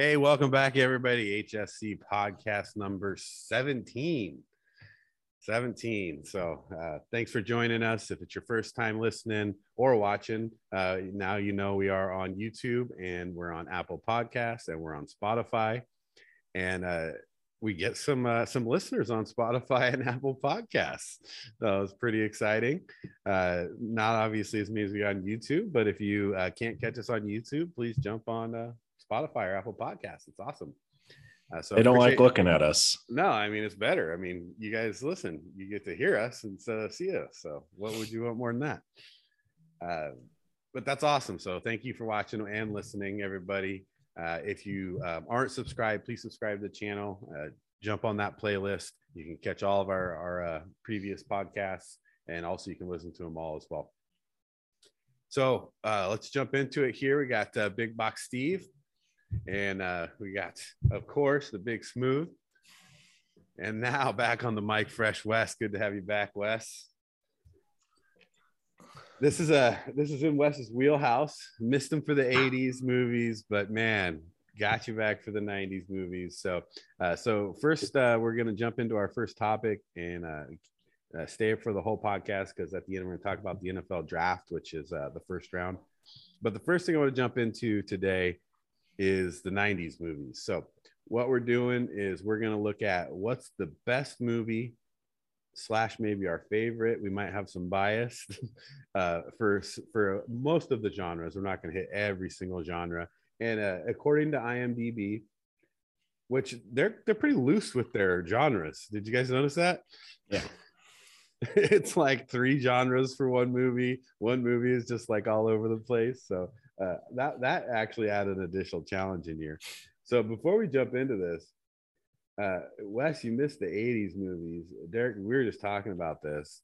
Hey, welcome back, everybody. HSP podcast number 17. 17. So, uh, thanks for joining us. If it's your first time listening or watching, uh, now you know we are on YouTube and we're on Apple Podcasts and we're on Spotify. And uh, we get some uh, some listeners on Spotify and Apple Podcasts. So it's pretty exciting. Uh, not obviously as many as we got on YouTube, but if you uh, can't catch us on YouTube, please jump on uh, Spotify or Apple Podcasts. It's awesome. Uh, so they don't like looking at us. No, I mean it's better. I mean, you guys listen. You get to hear us instead of see us. So what would you want more than that? Uh, but that's awesome. So thank you for watching and listening, everybody. Uh, if you um, aren't subscribed, please subscribe to the channel. Uh, jump on that playlist. You can catch all of our, our uh, previous podcasts, and also you can listen to them all as well. So uh, let's jump into it here. We got uh, Big Box Steve, and uh, we got, of course, the Big Smooth. And now back on the mic, Fresh West. Good to have you back, Wes this is a this is in Wes's wheelhouse. Missed him for the '80s movies, but man, got you back for the '90s movies. So, uh, so first, uh, we're gonna jump into our first topic and uh, uh stay up for the whole podcast because at the end we're gonna talk about the NFL draft, which is uh, the first round. But the first thing I want to jump into today is the '90s movies. So, what we're doing is we're gonna look at what's the best movie slash maybe our favorite. We might have some bias uh, for for most of the genres. We're not going to hit every single genre. And uh, according to IMDb, which they're they're pretty loose with their genres. Did you guys notice that? Yeah. it's like three genres for one movie. One movie is just like all over the place. So uh, that that actually added an additional challenge in here. So before we jump into this, uh, Wes, you missed the 80s movies. Derek, we were just talking about this.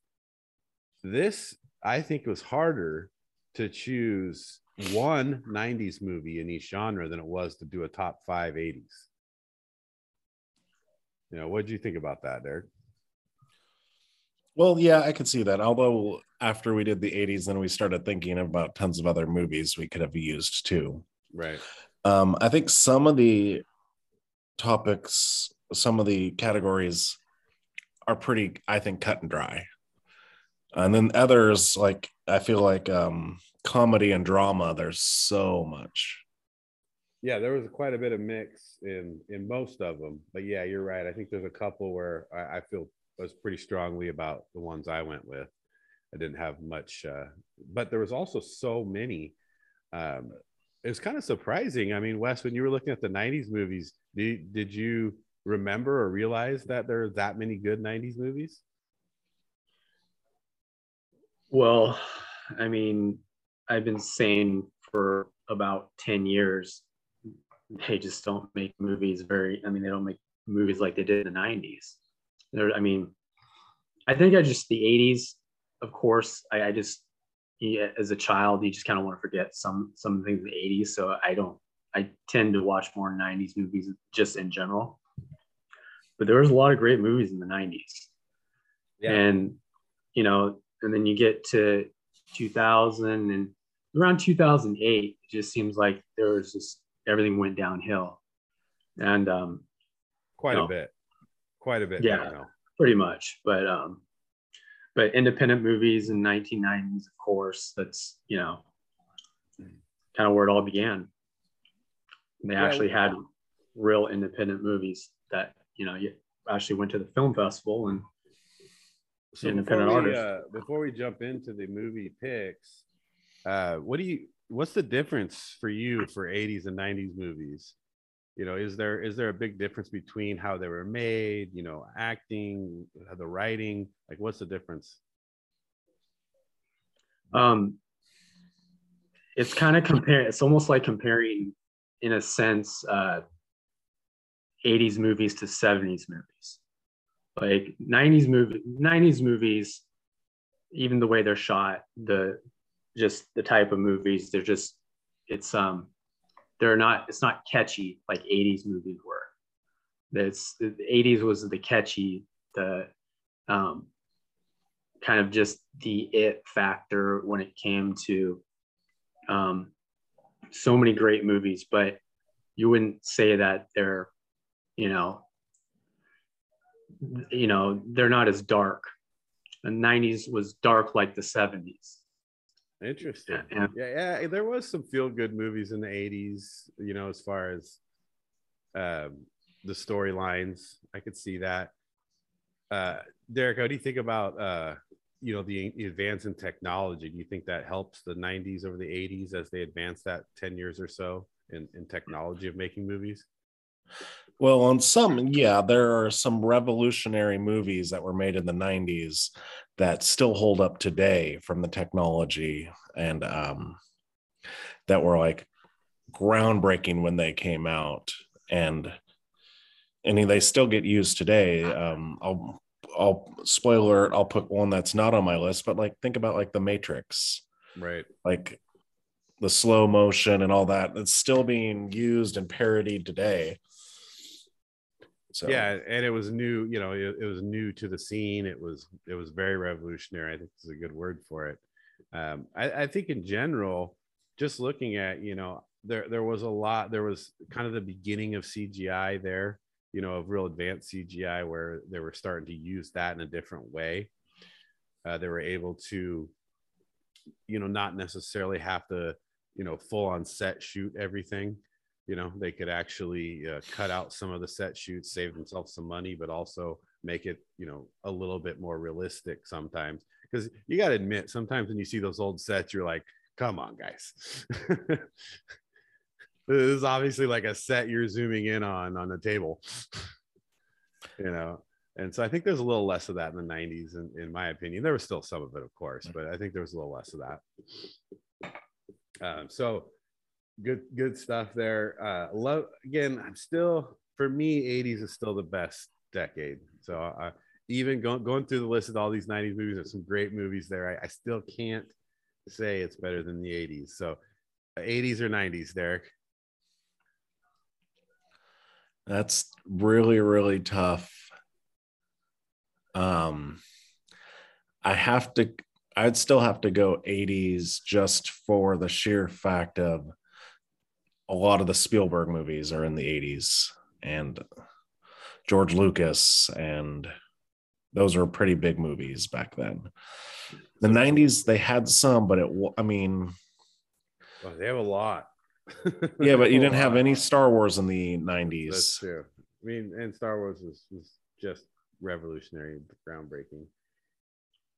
This, I think, was harder to choose one 90s movie in each genre than it was to do a top five 80s. You know, what do you think about that, Derek? Well, yeah, I could see that. Although after we did the 80s, then we started thinking about tons of other movies we could have used too. Right. Um, I think some of the topics some of the categories are pretty, I think, cut and dry. And then others, like I feel like um, comedy and drama, there's so much. Yeah, there was quite a bit of mix in in most of them, but yeah, you're right. I think there's a couple where I, I feel was pretty strongly about the ones I went with. I didn't have much, uh, but there was also so many. Um, it was kind of surprising. I mean, Wes, when you were looking at the '90s movies, did, did you remember or realize that there are that many good 90s movies? Well, I mean, I've been saying for about 10 years, they just don't make movies very, I mean, they don't make movies like they did in the 90s. There, I mean, I think I just, the 80s, of course, I, I just, yeah, as a child, you just kind of want to forget some some things in the 80s. So I don't, I tend to watch more 90s movies just in general. But there was a lot of great movies in the 90s yeah. and you know and then you get to 2000 and around 2008 it just seems like there was just everything went downhill. And um quite you know, a bit quite a bit yeah downhill. pretty much but um but independent movies in 1990s of course that's you know kind of where it all began they yeah, actually had real independent movies that you know, you actually went to the film festival and so independent before we, uh, before we jump into the movie picks, uh, what do you? What's the difference for you for 80s and 90s movies? You know, is there is there a big difference between how they were made? You know, acting, the writing. Like, what's the difference? Um, it's kind of compare. It's almost like comparing, in a sense, uh, 80s movies to 70s movies. Like 90s movie 90s movies, even the way they're shot, the just the type of movies, they're just it's um they're not it's not catchy like 80s movies were. It's the 80s was the catchy, the um kind of just the it factor when it came to um so many great movies, but you wouldn't say that they're, you know, you know, they're not as dark. The 90s was dark like the 70s. Interesting. Yeah. Yeah, yeah. There was some feel good movies in the 80s, you know, as far as um, the storylines. I could see that. Uh, Derek, how do you think about uh, you know the, the advance in technology? Do you think that helps the 90s over the 80s as they advance that 10 years or so in, in technology of making movies? Well, on some, yeah, there are some revolutionary movies that were made in the 90s that still hold up today from the technology and um, that were like groundbreaking when they came out. And and they still get used today. Um, I'll I'll spoiler I'll put one that's not on my list, but like think about like the Matrix. Right. Like the slow motion and all that. It's still being used and parodied today. So yeah, and it was new. You know, it, it, was new to the scene. It was it was very revolutionary. I think is a good word for it. Um, I, I think in general, just looking at you know there there was a lot. There was kind of the beginning of CGI there. You know, of real advanced CGI where they were starting to use that in a different way. Uh, they were able to, you know, not necessarily have to, you know, full on set shoot everything you know they could actually uh, cut out some of the set shoots save themselves some money but also make it you know a little bit more realistic sometimes. Because you got to admit sometimes when you see those old sets you're like come on guys. This is obviously like a set you're zooming in on on a table. You know and so i think there's a little less of that in the 90s in, in my opinion. There was still some of it of course but i think there was a little less of that. Um, so good good stuff there. Uh love again i'm still for me 80s is still the best decade. So uh, even going going through the list of all these 90s movies there's some great movies there. I, I still can't say it's better than the 80s so 80s or 90s derek? That's really really tough. Um i have to i'd still have to go 80s just for the sheer fact of a lot of the Spielberg movies are in the 80s and George Lucas and those were pretty big movies back then. The 90s they had some but it I mean well, they have a lot. yeah, but you didn't have any Star Wars in the 90s. That's true. I mean, and Star Wars was, was just revolutionary, groundbreaking.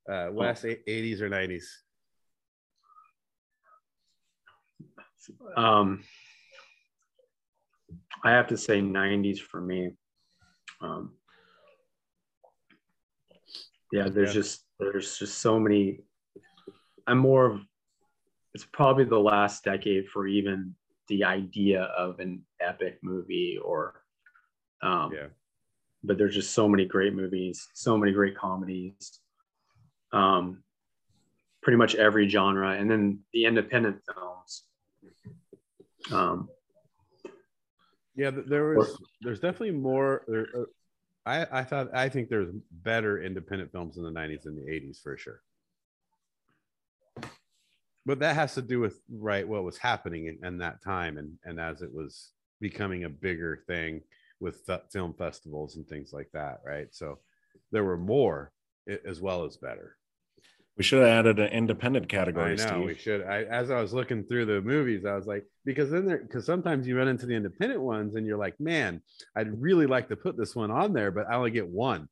Uh, Wes oh. 80s or 90s? Um, I have to say 90s for me. Um, yeah, there's yeah. just there's just so many. I'm more of it's probably the last decade for even the idea of an epic movie or um, yeah. But there's just so many great movies, so many great comedies. Um, pretty much every genre, and then the independent films. Um, yeah, there was. There's definitely more. There, uh, I I thought I think there's better independent films in the '90s than the '80s for sure. But that has to do with right what was happening in, in that time, and and as it was becoming a bigger thing with film festivals and things like that, right? So there were more as well as better. We should have added an independent category. I know Steve. we should. I, as I was looking through the movies, I was like, because then there, because sometimes you run into the independent ones, and you're like, man, I'd really like to put this one on there, but I only get one.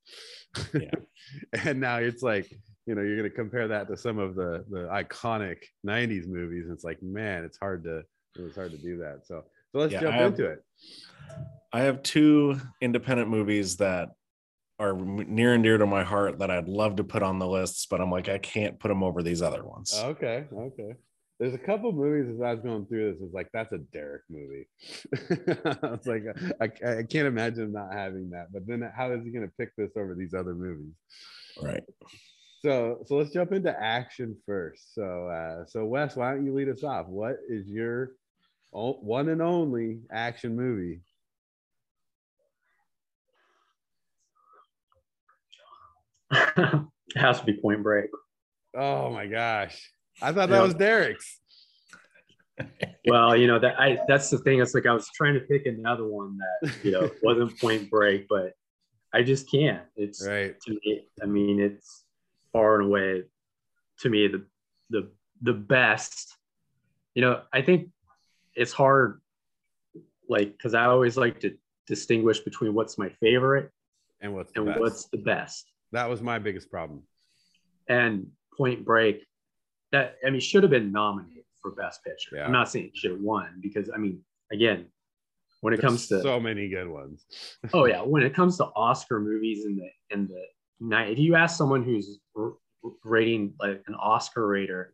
Yeah. and now it's like, you know, you're going to compare that to some of the the iconic '90s movies, and it's like, man, it's hard to it's hard to do that. So, so let's yeah, jump have, into it. I have two independent movies that are near and dear to my heart that I'd love to put on the lists, but I'm like, I can't put them over these other ones. Okay. Okay. There's a couple movies as I was going through this, it's like, that's a Derek movie. it's like, I, I can't imagine not having that. But then how is he going to pick this over these other movies? Right. So, so let's jump into action first. So, uh, so Wes, why don't you lead us off? What is your one and only action movie it has to be Point Break. Oh my gosh. I thought that was Derek's. well, you know that I that's the thing. It's like I was trying to pick another one that you know wasn't Point Break, but I just can't. It's right. To me, I mean, it's far and away to me the the the best. You know, I think it's hard, like because I always like to distinguish between what's my favorite and what's and what's the best. That was my biggest problem. And Point Break, that I mean, should have been nominated for Best Picture. Yeah. I'm not saying it should have won because I mean, again, when it There's comes to so many good ones. oh yeah, when it comes to Oscar movies in the in the night, if you ask someone who's r- rating like an Oscar rater,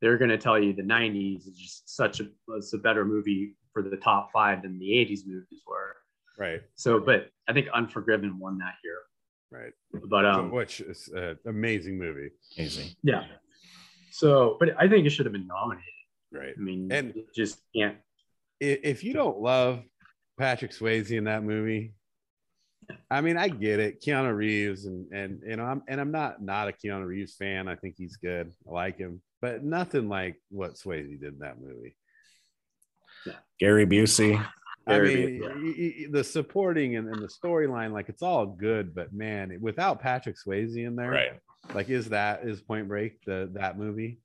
they're going to tell you the '90s is just such a was a better movie for the top five than the '80s movies were. Right. So, but I think Unforgiven won that year. Right. But um, Which is an amazing movie. amazing yeah. So, but I think it should have been nominated. Right. I mean, And- it just can't. If you don't love Patrick Swayze in that movie, I mean, I get it. Keanu Reeves and and you know, I'm and I'm not not a Keanu Reeves fan. I think he's good. I like him, but nothing like what Swayze did in that movie. Gary Busey. I mean, the supporting and, and the storyline, like it's all good, but man, without Patrick Swayze in there, Right. like is that is Point Break the that movie?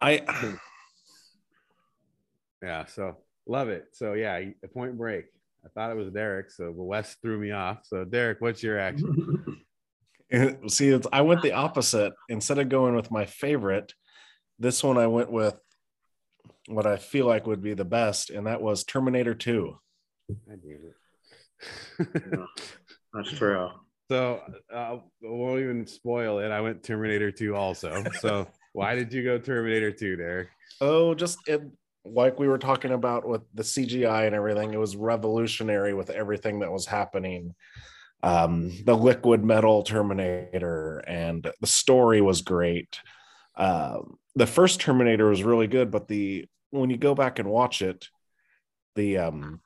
I Yeah, so love it. So yeah, Point Break. I thought it was Derek, so but Wes threw me off. So Derek, what's your action? see it's, I went the opposite. Instead of going with my favorite, this one I went with what I feel like would be the best, and that was Terminator 2. I knew it. That's true. so uh, I won't even spoil it. I went Terminator 2 also. So why did you go Terminator 2, Derek? Oh, just it like we were talking about with the CGI and everything, it was revolutionary with everything that was happening. Um, the liquid metal Terminator and the story was great. Um, the first Terminator was really good, but the when you go back and watch it, the um,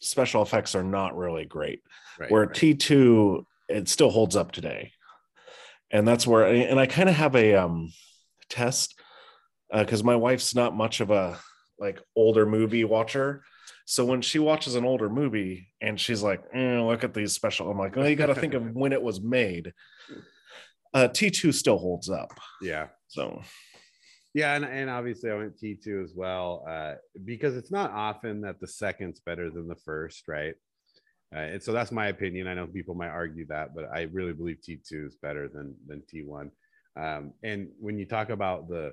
special effects are not really great Right. where right. T2 it still holds up today. And that's where and I kind of have a um test because my wife's not much of a like older movie watcher. So when she watches an older movie and she's like, "Eh, look at these special, I'm like, oh, you got to think of when it was made. Uh, T2 still holds up. yeah. So Yeah, and, and obviously I went T2 as well, uh, because it's not often that the second's better than the first, right? Uh, and so that's my opinion. I know people might argue that, but I really believe T2 is better than than T1. Um, and when you talk about the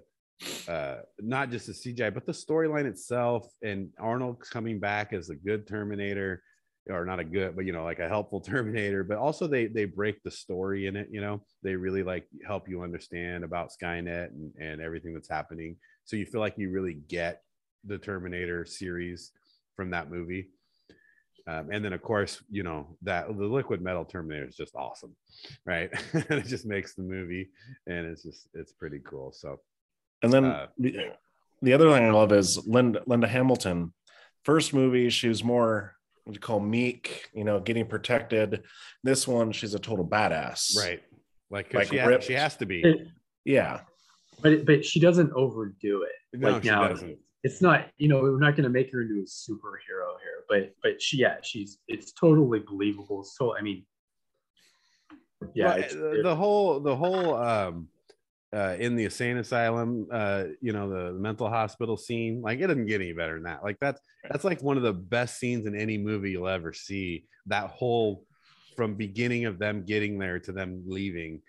uh, not just the CGI, but the storyline itself, and Arnold coming back as a good Terminator, or not a good, but you know, like a helpful Terminator. But also they they break the story in it. You know, they really like help you understand about Skynet and and everything that's happening. So you feel like you really get the Terminator series from that movie. Um, and then of course, you know that the liquid metal Terminator is just awesome, right? it just makes the movie, and it's just it's pretty cool. So And then Uh, the, the other thing I love is Linda, Linda Hamilton. First movie, she was more what you call meek, you know, getting protected. This one, she's a total badass. right, like, 'cause Like she, ha- ripped. she has to be. It- Yeah. but but she doesn't overdo it. No, like she now, doesn't. it's not. You know, we're not going to make her into a superhero here, but but she yeah, she's it's totally believable. So I mean, yeah, Well, it's, uh, the whole the whole um uh in the insane asylum uh you know the mental hospital scene like it doesn't get any better than that like that's that's like one of the best scenes in any movie you'll ever see that whole from beginning of them getting there to them leaving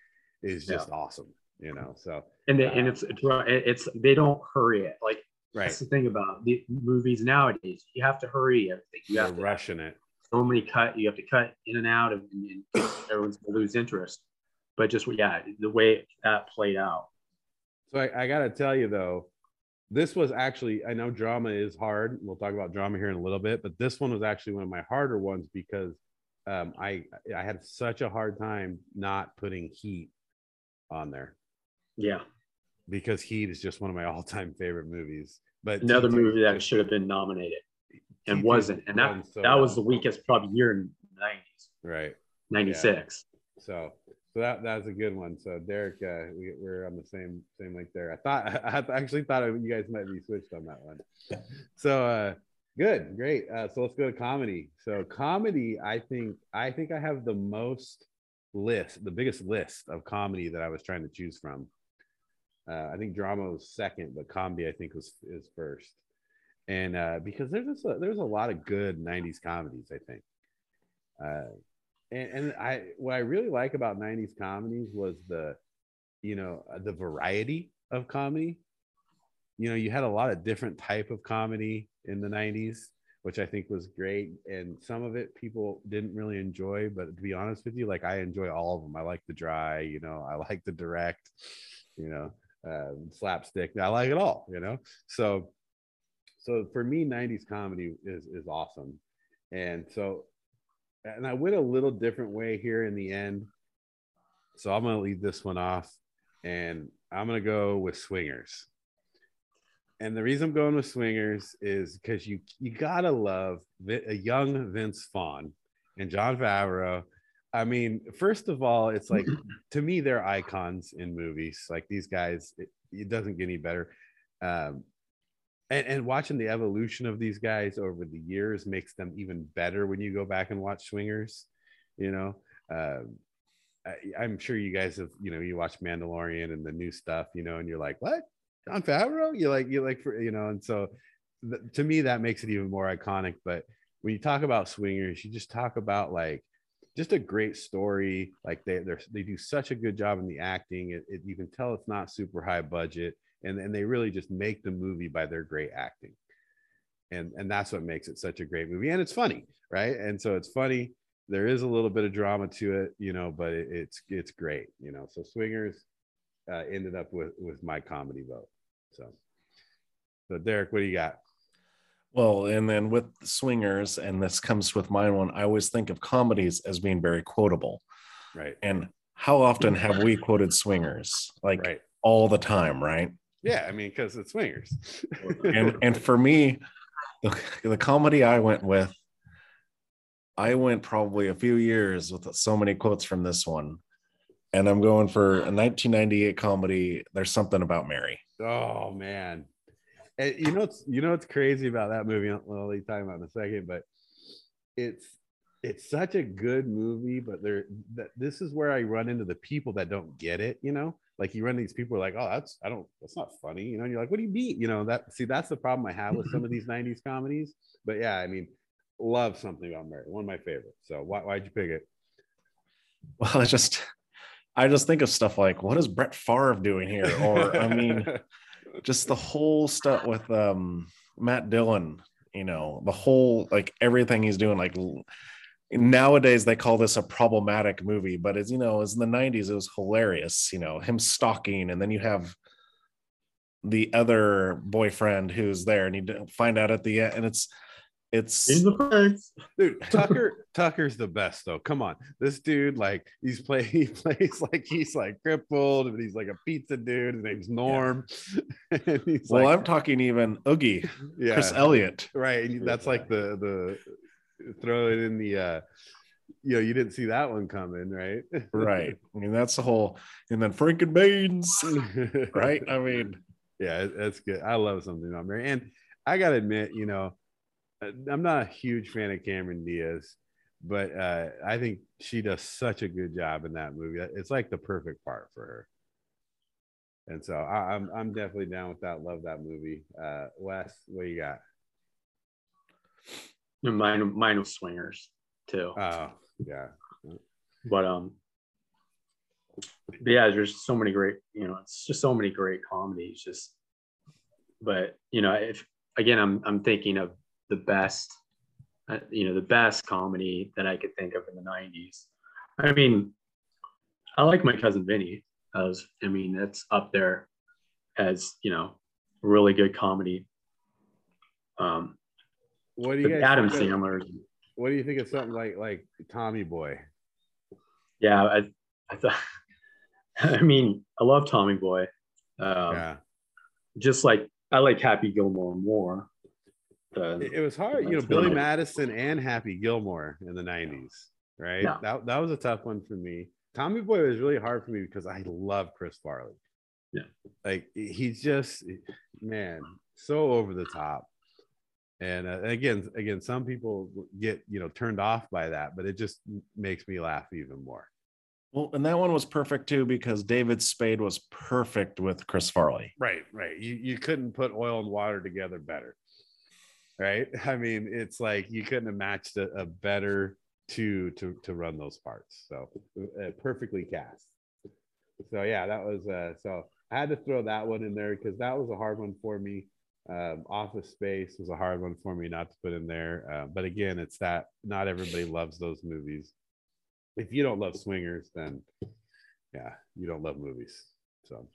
is just awesome you know so and they, and it's it's it's they don't hurry it. Like right that's the thing about the movies nowadays. You have to hurry everything. You they're have to rushing it so many cut. You have to cut in and out, of, and, and everyone's gonna lose interest. But just yeah, the way that played out. So I, I got to tell you though, this was actually I know drama is hard. We'll talk about drama here in a little bit, but this one was actually one of my harder ones because um, I I had such a hard time not putting Heat on there Yeah, because Heat is just one of my all time favorite movies. But another T2 movie that should have been nominated and T2 wasn't, and that so that was the weakest probably year in the nineties, right. ninety six. So So that that's a good one. So Derek, uh, we, we're on the same same link there. I thought I actually thought you guys might be switched on that one. So uh, good, great. Uh, so let's go to comedy. So comedy, I think I think I have the most list, the biggest list of comedy that I was trying to choose from. Uh, I think drama was second, but comedy I think was is first. And uh, because there's a, there's a lot of good '90s comedies, I think. Uh, and, and I what I really like about '90s comedies was the, you know, the variety of comedy. You know, you had a lot of different type of comedy in the '90s, which I think was great. And some of it people didn't really enjoy, but to be honest with you, like I enjoy all of them. I like the dry, you know, I like the direct, you know, uh, slapstick. I like it all, you know. So, so for me, '90s comedy is is awesome. And so and I went a little different way here in the end. So I'm going to leave this one off and I'm going to go with Swingers. And the reason I'm going with Swingers is because you you gotta love a young Vince Vaughn and Jon Favreau. I mean, first of all, it's like to me they're icons in movies. Like these guys, it, it doesn't get any better. Um, and, and watching the evolution of these guys over the years makes them even better when you go back and watch swingers you know? Uh, I, am sure you guys have you know you watch mandalorian and the new stuff you know and you're like what? Jon favreau? You like you like for you know and so th- to me that makes it even more iconic but when you talk about swingers you just talk about like just a great story like they they do such a good job in the acting it, it, you can tell it's not super high budget and, and they really just make the movie by their great acting. And and that's what makes it such a great movie and it's funny right? And so it's funny there is a little bit of drama to it you know but it, it's it's great you know? So swingers uh, ended up with with my comedy vote so. So derek what do you got well and then with swingers and this comes with my one i always think of comedies as being very quotable right and how often have we quoted swingers like right. all the time right yeah, I mean, because it's swingers. and and for me, the, the comedy I went with, I went probably a few years with so many quotes from this one. And I'm going for a 1998 comedy. There's something about Mary. Oh man. And you know it's you know what's crazy about that movie? I'll be talking about in a second, but it's it's such a good movie, but there that this is where I run into the people that don't get it, you know? Like you run these people like oh that's i don't that's not funny you know? And you're like what do you mean? You know that see that's the problem i have with some of these 90s comedies. But yeah i mean love something about mary one of my favorites. So why, why'd you pick it? Well i just i just think of stuff like what is brett Favre doing here? Or i mean just the whole stuff with um matt dillon you know the whole like everything he's doing like nowadays they call this a problematic movie but as you know as in the 90s it was hilarious you know him stalking and then you have the other boyfriend who's there and you find out at the end and it's it's he's the first. dude tucker tucker's the best though. Come on. This dude like he's play he plays like he's like crippled and he's like a pizza dude his name's norm. Yeah. well like, i'm talking even Woogie yeah. Chris elliott. Right that's like the the throw it in the uh you know you didn't see that one coming right? Right. I mean that's the whole and then frankenbeans right? I mean. Yeah that's good. I love something about mary. And i gotta admit you know i'm not a huge fan of cameron diaz but uh i think she does such a good job in that movie it's like the perfect part for her and so I, I'm, I'm definitely down with that love that movie uh wes what you got Mine, mine was swingers too. Oh, yeah. But um, but yeah, there's so many great, you know, it's just so many great comedies. Just, but you know, if again, I'm I'm thinking of the best, uh, you know, the best comedy that I could think of in the '90s. I mean, I like my cousin Vinny. As I mean, it's up there as you know, really good comedy. Um, what do you guys Adam Sandler? What do you think of something like like Tommy Boy? Yeah, I I thought. I mean, I love Tommy Boy. Um, yeah. Just like I like Happy Gilmore more. Uh, it, it, was hard, you know, Billy Madison and Happy Gilmore in the '90s, right? Yeah. That that was a tough one for me. Tommy Boy was really hard for me because I love Chris Farley. Yeah. Like he's just man, so over the top. And uh, again, again, some people get you know turned off by that, but it just makes me laugh even more. Well, and that one was perfect too because David Spade was perfect with Chris Farley. Right, right. You you couldn't put oil and water together better. Right? I mean, it's like you couldn't have matched a, a better two to to run those parts. So uh, perfectly cast. So yeah, that was uh so I had to throw that one in there because that was a hard one for me. Um, Office Space was a hard one for me not to put in there. Uh, but again, it's that not everybody loves those movies. If you don't love swingers, then yeah, you don't love movies. So,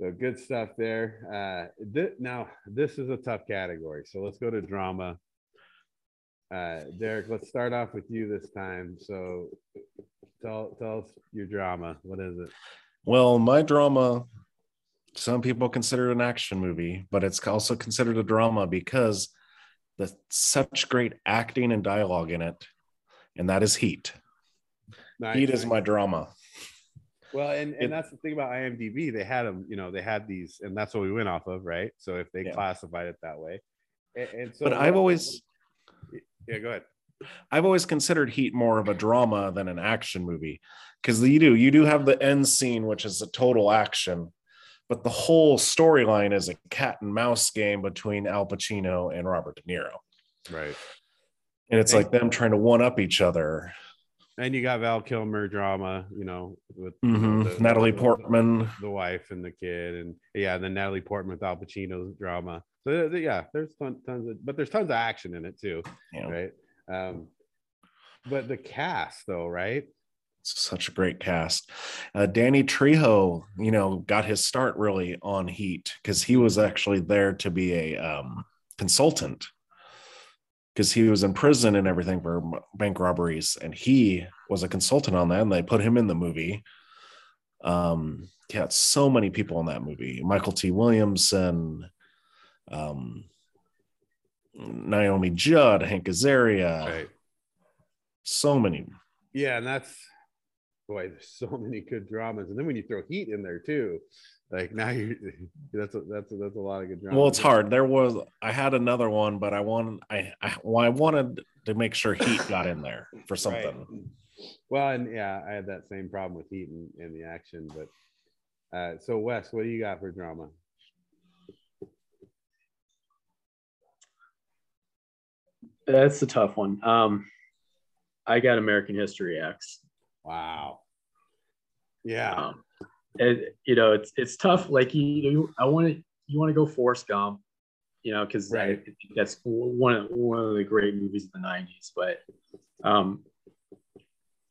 so good stuff there. Uh, th- now, this is a tough category. So let's go to drama. Uh, Derek, let's start off with you this time. So tell, tell us your drama. What is it? Well, my drama, some people consider it an action movie, but it's also considered a drama because there's such great acting and dialogue in it, and that is Heat. Nice, Heat is my drama. Well, and, and that's the thing about IMDb. They had them, you know, they had these, and that's what we went off of, right? So if they yeah. classified it that way. And, and so, but I've always, yeah, go ahead. I've always considered Heat more of a drama than an action movie because you do you do have the end scene, which is a total action, but the whole storyline is a cat and mouse game between Al Pacino and Robert De Niro. Right. And it's and, like them trying to one up each other. And you got Val Kilmer drama, you know, with mm-hmm. the, Natalie the, Portman, the, the, wife and the kid, and yeah, then Natalie Portman with Al Pacino's drama. So yeah, there's tons, tons of, but there's tons of action in it too, yeah. right? Um, but the cast, though, right? Such a great cast. Uh, Danny Trejo, you know, got his start really on Heat because he was actually there to be a um, consultant because he was in prison and everything for bank robberies, and he was a consultant on that, and they put him in the movie. Um, yeah, so many people in that movie. Mykelti Williamson, um, Naomi Judd, Hank Azaria. Right. So many. Yeah, and that's boy, there's so many good dramas. And then when you throw heat in there too, like now you that's a, that's a, that's a lot of good drama. Well, it's hard. There was I had another one, but I wanted I I, well, I wanted to make sure heat got in there for something. Right. Well, and yeah, I had that same problem with heat and, and the action, but uh, so Wes, what do you got for drama? That's a tough one. Um, I got American History X. Wow. Yeah. Um, and you know, it's it's tough. Like you, you I want to you want to go Forrest Gump, you know, because right. that's one of one of the great movies of the '90s. But um,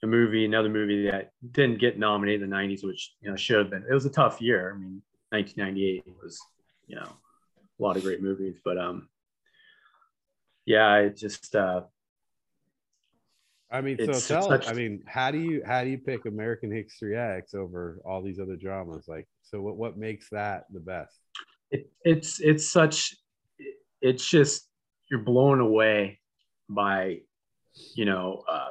a movie, another movie that didn't get nominated in the '90s, which you know should have been. It was a tough year. I mean, 1998 was you know a lot of great movies, but um, yeah, I just uh, I mean, so tell such... I mean, how do you how do you pick American History X over all these other dramas? Like, so what what makes that the best? It, it's it's such it's just you're blown away by you know uh,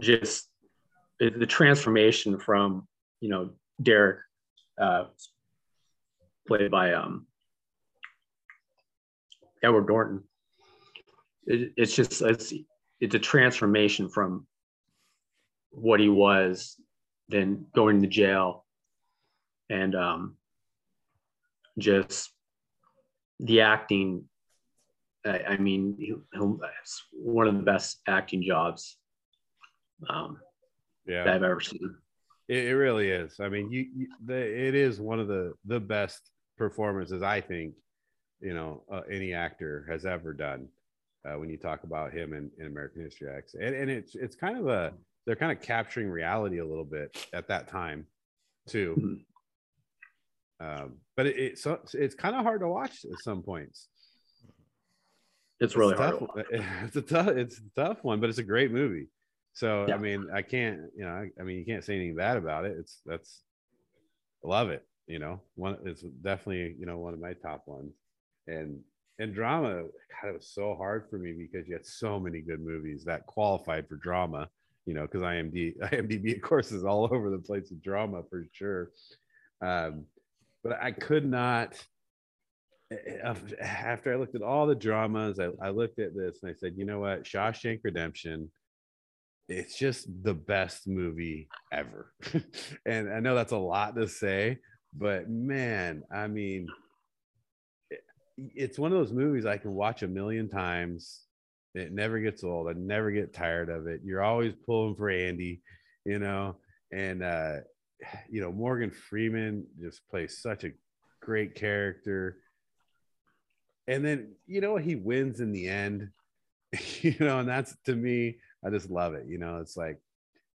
just the transformation from you know Derek uh, played by um Edward Norton. It, it's just it's it's a transformation from what he was, then going to jail, and um, just the acting. I, I mean, he, it's one of the best acting jobs um, yeah. that I've ever seen. It, it really is. I mean, you, you the, it is one of the the best performances I think you know uh, any actor has ever done uh, when you talk about him in, in American History X, and, and it's it's kind of a they're kind of capturing reality a little bit at that time too. Mm-hmm. Um, but it, it's it's kind of hard to watch at some points. It's, it's really hard. It's a tough it's a tough one, but it's a great movie. So yeah. I mean, I can't you know I, I mean you can't say anything bad about it. It's that's love it. You know, one it's definitely you know one of my top ones and and drama God, it was so hard for me because you had so many good movies that qualified for drama you know, because IMDb, IMDb, of course, is all over the place with drama for sure. Um, but I could not. Eh, eh, after I looked at all the dramas, I, I looked at this and I said, you know what, Shawshank Redemption it's just the best movie ever. and I know that's a lot to say, but man, I mean, it's one of those movies I can watch a million times. It never gets old. I never get tired of it. You're always pulling for Andy, you know, and uh, you know Morgan Freeman just plays such a great character. And then you know he wins in the end, you know, and that's to me, I just love it. You know, it's like,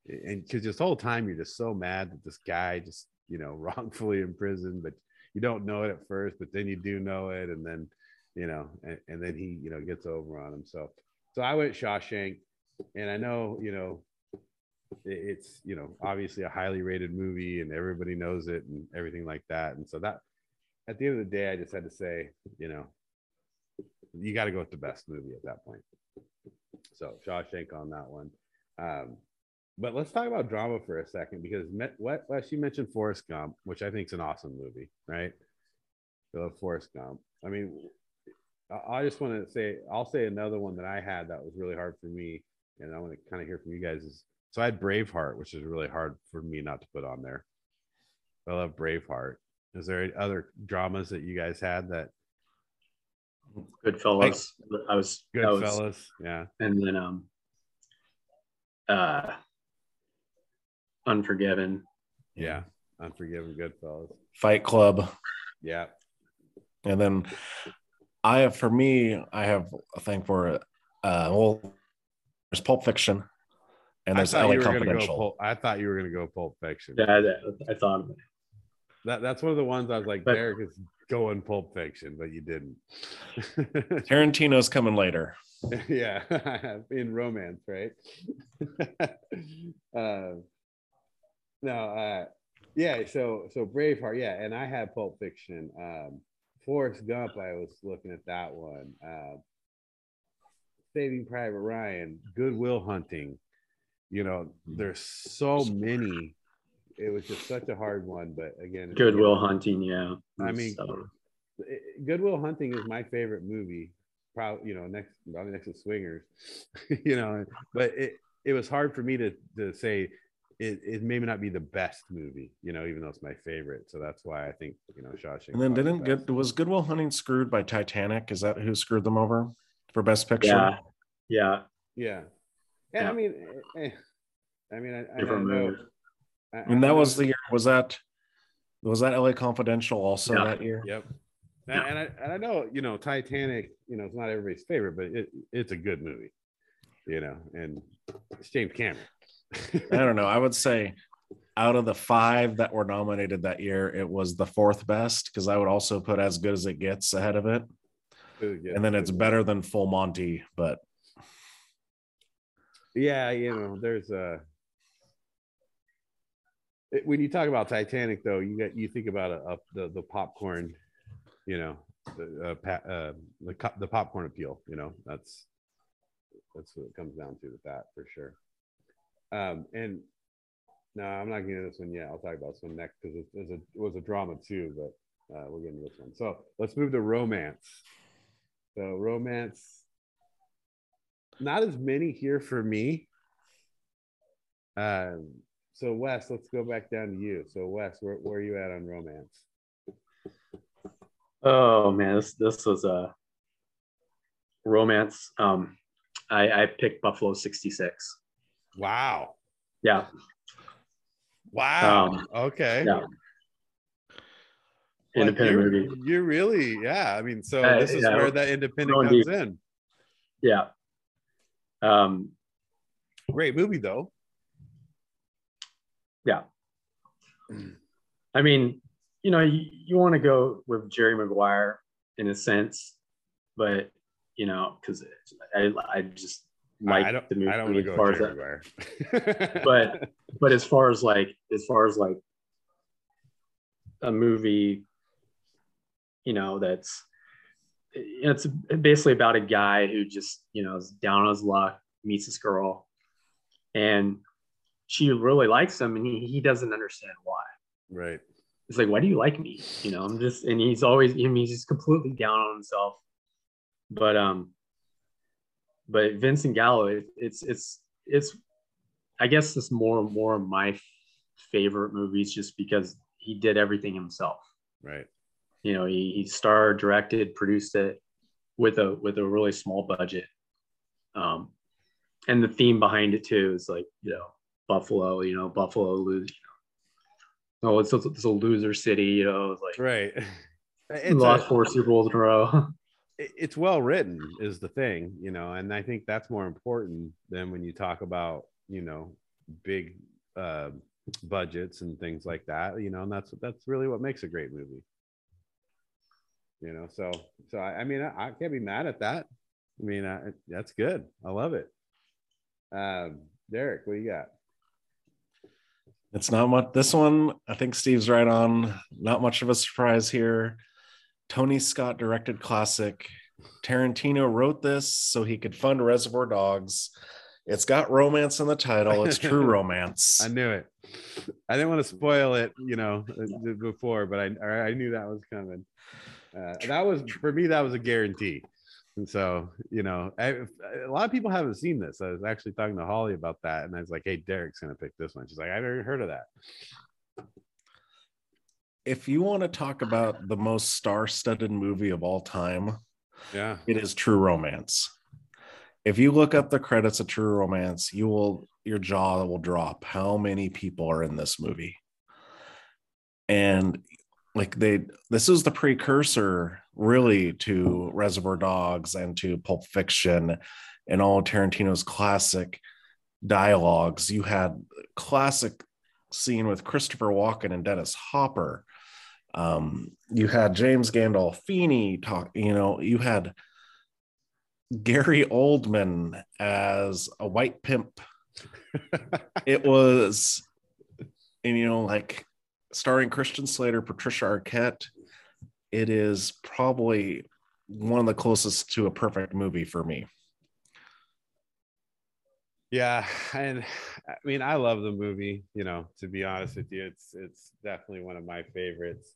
and because this whole time you're just so mad that this guy just you know wrongfully imprisoned, but you don't know it at first, but then you do know it, and then you know, and, and then he you know gets over on him. So so I went Shawshank, and I know you know it's you know obviously a highly rated movie and everybody knows it and everything like that. And so that at the end of the day i just had to say you know you got to go with the best movie at that point. So shawshank on that one. Um, but let's talk about drama for a second because what Wes, you mentioned Forrest Gump, which I think is an awesome movie, right? I love Forrest Gump. I mean, I just want to say, I'll say another one that I had that was really hard for me, and I want to kind of hear from you guys. Is so I had Braveheart, which is really hard for me not to put on there. I love Braveheart. Is there other dramas that you guys had that? Goodfellas. Like, I was Goodfellas. yeah. And then um, uh, Unforgiven. Yeah, Unforgiven, Goodfellas. Fight Club. Yeah. And then I have, for me, I have a thing for. Uh, well, there's Pulp Fiction, and there's LA Confidential. Pulp, I thought you were going to go Pulp Fiction. Yeah, I, I thought that. That's one of the ones I was like, but, Derek is going Pulp Fiction, but you didn't. Tarantino's coming later. yeah, in romance, right? uh, no, uh, yeah. So so Braveheart, yeah, and I had Pulp Fiction. Um, Forrest Gump, I was looking at that one. Uh, Saving Private Ryan, Goodwill Hunting. You know, there's so many. It was just such a hard one, but again, Goodwill Hunting, yeah. I mean, so. Goodwill Hunting is my favorite movie. Probably, you know, next probably next to Swingers. you know, but it it was hard for me to to say it, it may not be the best movie, you know, even though it's my favorite. So that's why I think, you know, Shawshank. And then didn't get was Goodwill Hunting screwed by Titanic? Is that who screwed them over for best picture? Yeah. Yeah. Yeah. Yeah. yeah. I mean, eh, eh I mean, I, I, I know. I, and that was the year, was that, was that LA Confidential also yeah. that year? Yep. And, and, I, and I know, you know, Titanic, you know, it's not everybody's favorite, but it, it's a good movie, you know, and it's James Cameron. I don't know. I would say out of the five that were nominated that year, it was the fourth best because I would also put as good as it gets ahead of it. And then it's better than Full Monty, but yeah, you know, there's a when you talk about Titanic, though, you get you think about a, a the the popcorn, you know, the uh, uh, the the popcorn appeal. You know, that's that's what it comes down to with that for sure. Um, and no, I'm not getting this one yet. I'll talk about this one next because it, it, was a drama too, but uh, we'll get into this one. So let's move to romance. So romance, not as many here for me. Um, so Wes, let's go back down to you. So Wes, where, where are you at on romance? Oh man, this this was a romance. Um, I, I picked Buffalo '66. Wow. Yeah. Wow. Um, okay. Yeah. Independent like movie. You really, yeah. I mean, so uh, this is yeah, where that independent comes deep. in. Yeah. Um, great movie though. Yeah. I mean, you know, you, you want to go with Jerry Maguire in a sense, but you know, because I, I just like the movie I don't as far as that. but but as far as like as far as like a movie, you know, that's it's basically about a guy who just you know is down on his luck, meets this girl, and she really likes him, and he he doesn't understand why. Right. It's like, why do you like me? You know, I'm just, and he's always, I mean, he's just completely down on himself. But um, but Vincent Gallo, it, it's it's it's, I guess it's more and more my favorite movies just because he did everything himself. Right. You know, he, he starred, directed, produced it with a with a really small budget. Um, and the theme behind it too is like you know Buffalo, you know Buffalo lose, you know, oh it's a, it's a loser city, you know, it's like Right. it's lost a- four Super Bowls in a row. it- it's well written is the thing you know and i think that's more important than when you talk about you know big uh, budgets and things like that you know and that's that's really what makes a great movie you know so so i, I mean I, I can't be mad at that i mean I, that's good i love it um derek what do you got It's not much. This one, I think Steve's right on. Not much of a surprise here. Tony Scott directed classic. Tarantino wrote this so he could fund Reservoir Dogs. It's got romance in the title. It's true romance. i knew it i didn't want to spoil it you know before but i i knew that was coming uh, that was for me that was a guarantee and so you know I, a lot of people haven't seen this i was actually talking to holly about that and i was like hey derek's gonna pick this one she's like i've never heard of that If you want to talk about the most star-studded movie of all time, yeah it is True Romance. If you look up the credits of True Romance, you will your jaw will drop. How many people are in this movie? And like they, this is the precursor really to Reservoir Dogs and to Pulp Fiction and all Tarantino's classic dialogues. You had classic scene with Christopher Walken and Dennis Hopper. Um, you had James Gandolfini talk, you know, you had Gary Oldman as a white pimp. It was, and you know, like starring Christian Slater, Patricia Arquette. It is probably one of the closest to a perfect movie for me. yeah and i mean i love the movie you know to be honest with you it's it's definitely one of my favorites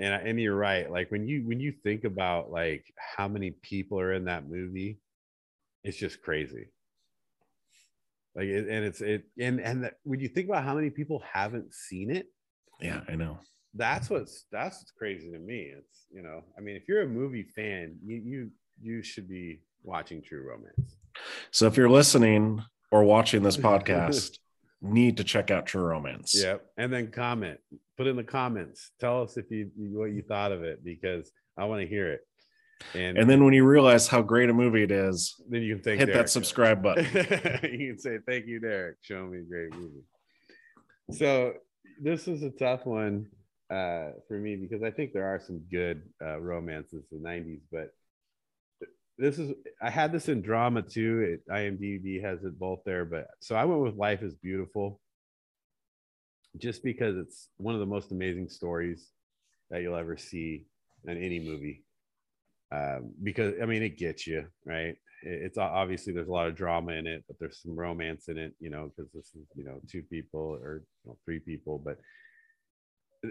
and and you're right like when you when you think about like how many people are in that movie it's just crazy like it, and it's it and and that, when you think about how many people haven't seen it Yeah, I know. that's what's that's what's crazy to me it's you know i mean if you're a movie fan you you you should be watching true romance So if you're listening or watching this podcast, need to check out True Romance. Yep. And then comment. Put in the comments. Tell us if you what you thought of it because I want to hear it. And And then when you realize how great a movie it is, then you can hit Derek. that subscribe button. you can say thank you, Derek. Show me a great movie. So this is a tough one uh, for me because I think there are some good uh, romances in the '90s, but this is I had this in drama too. It, IMDb has it both there, but so I went with Life is Beautiful, just because it's one of the most amazing stories that you'll ever see in any movie. Um, because I mean, it gets you right. It- It's obviously there's a lot of drama in it, but there's some romance in it, you know, because this is you know two people or well, three people, but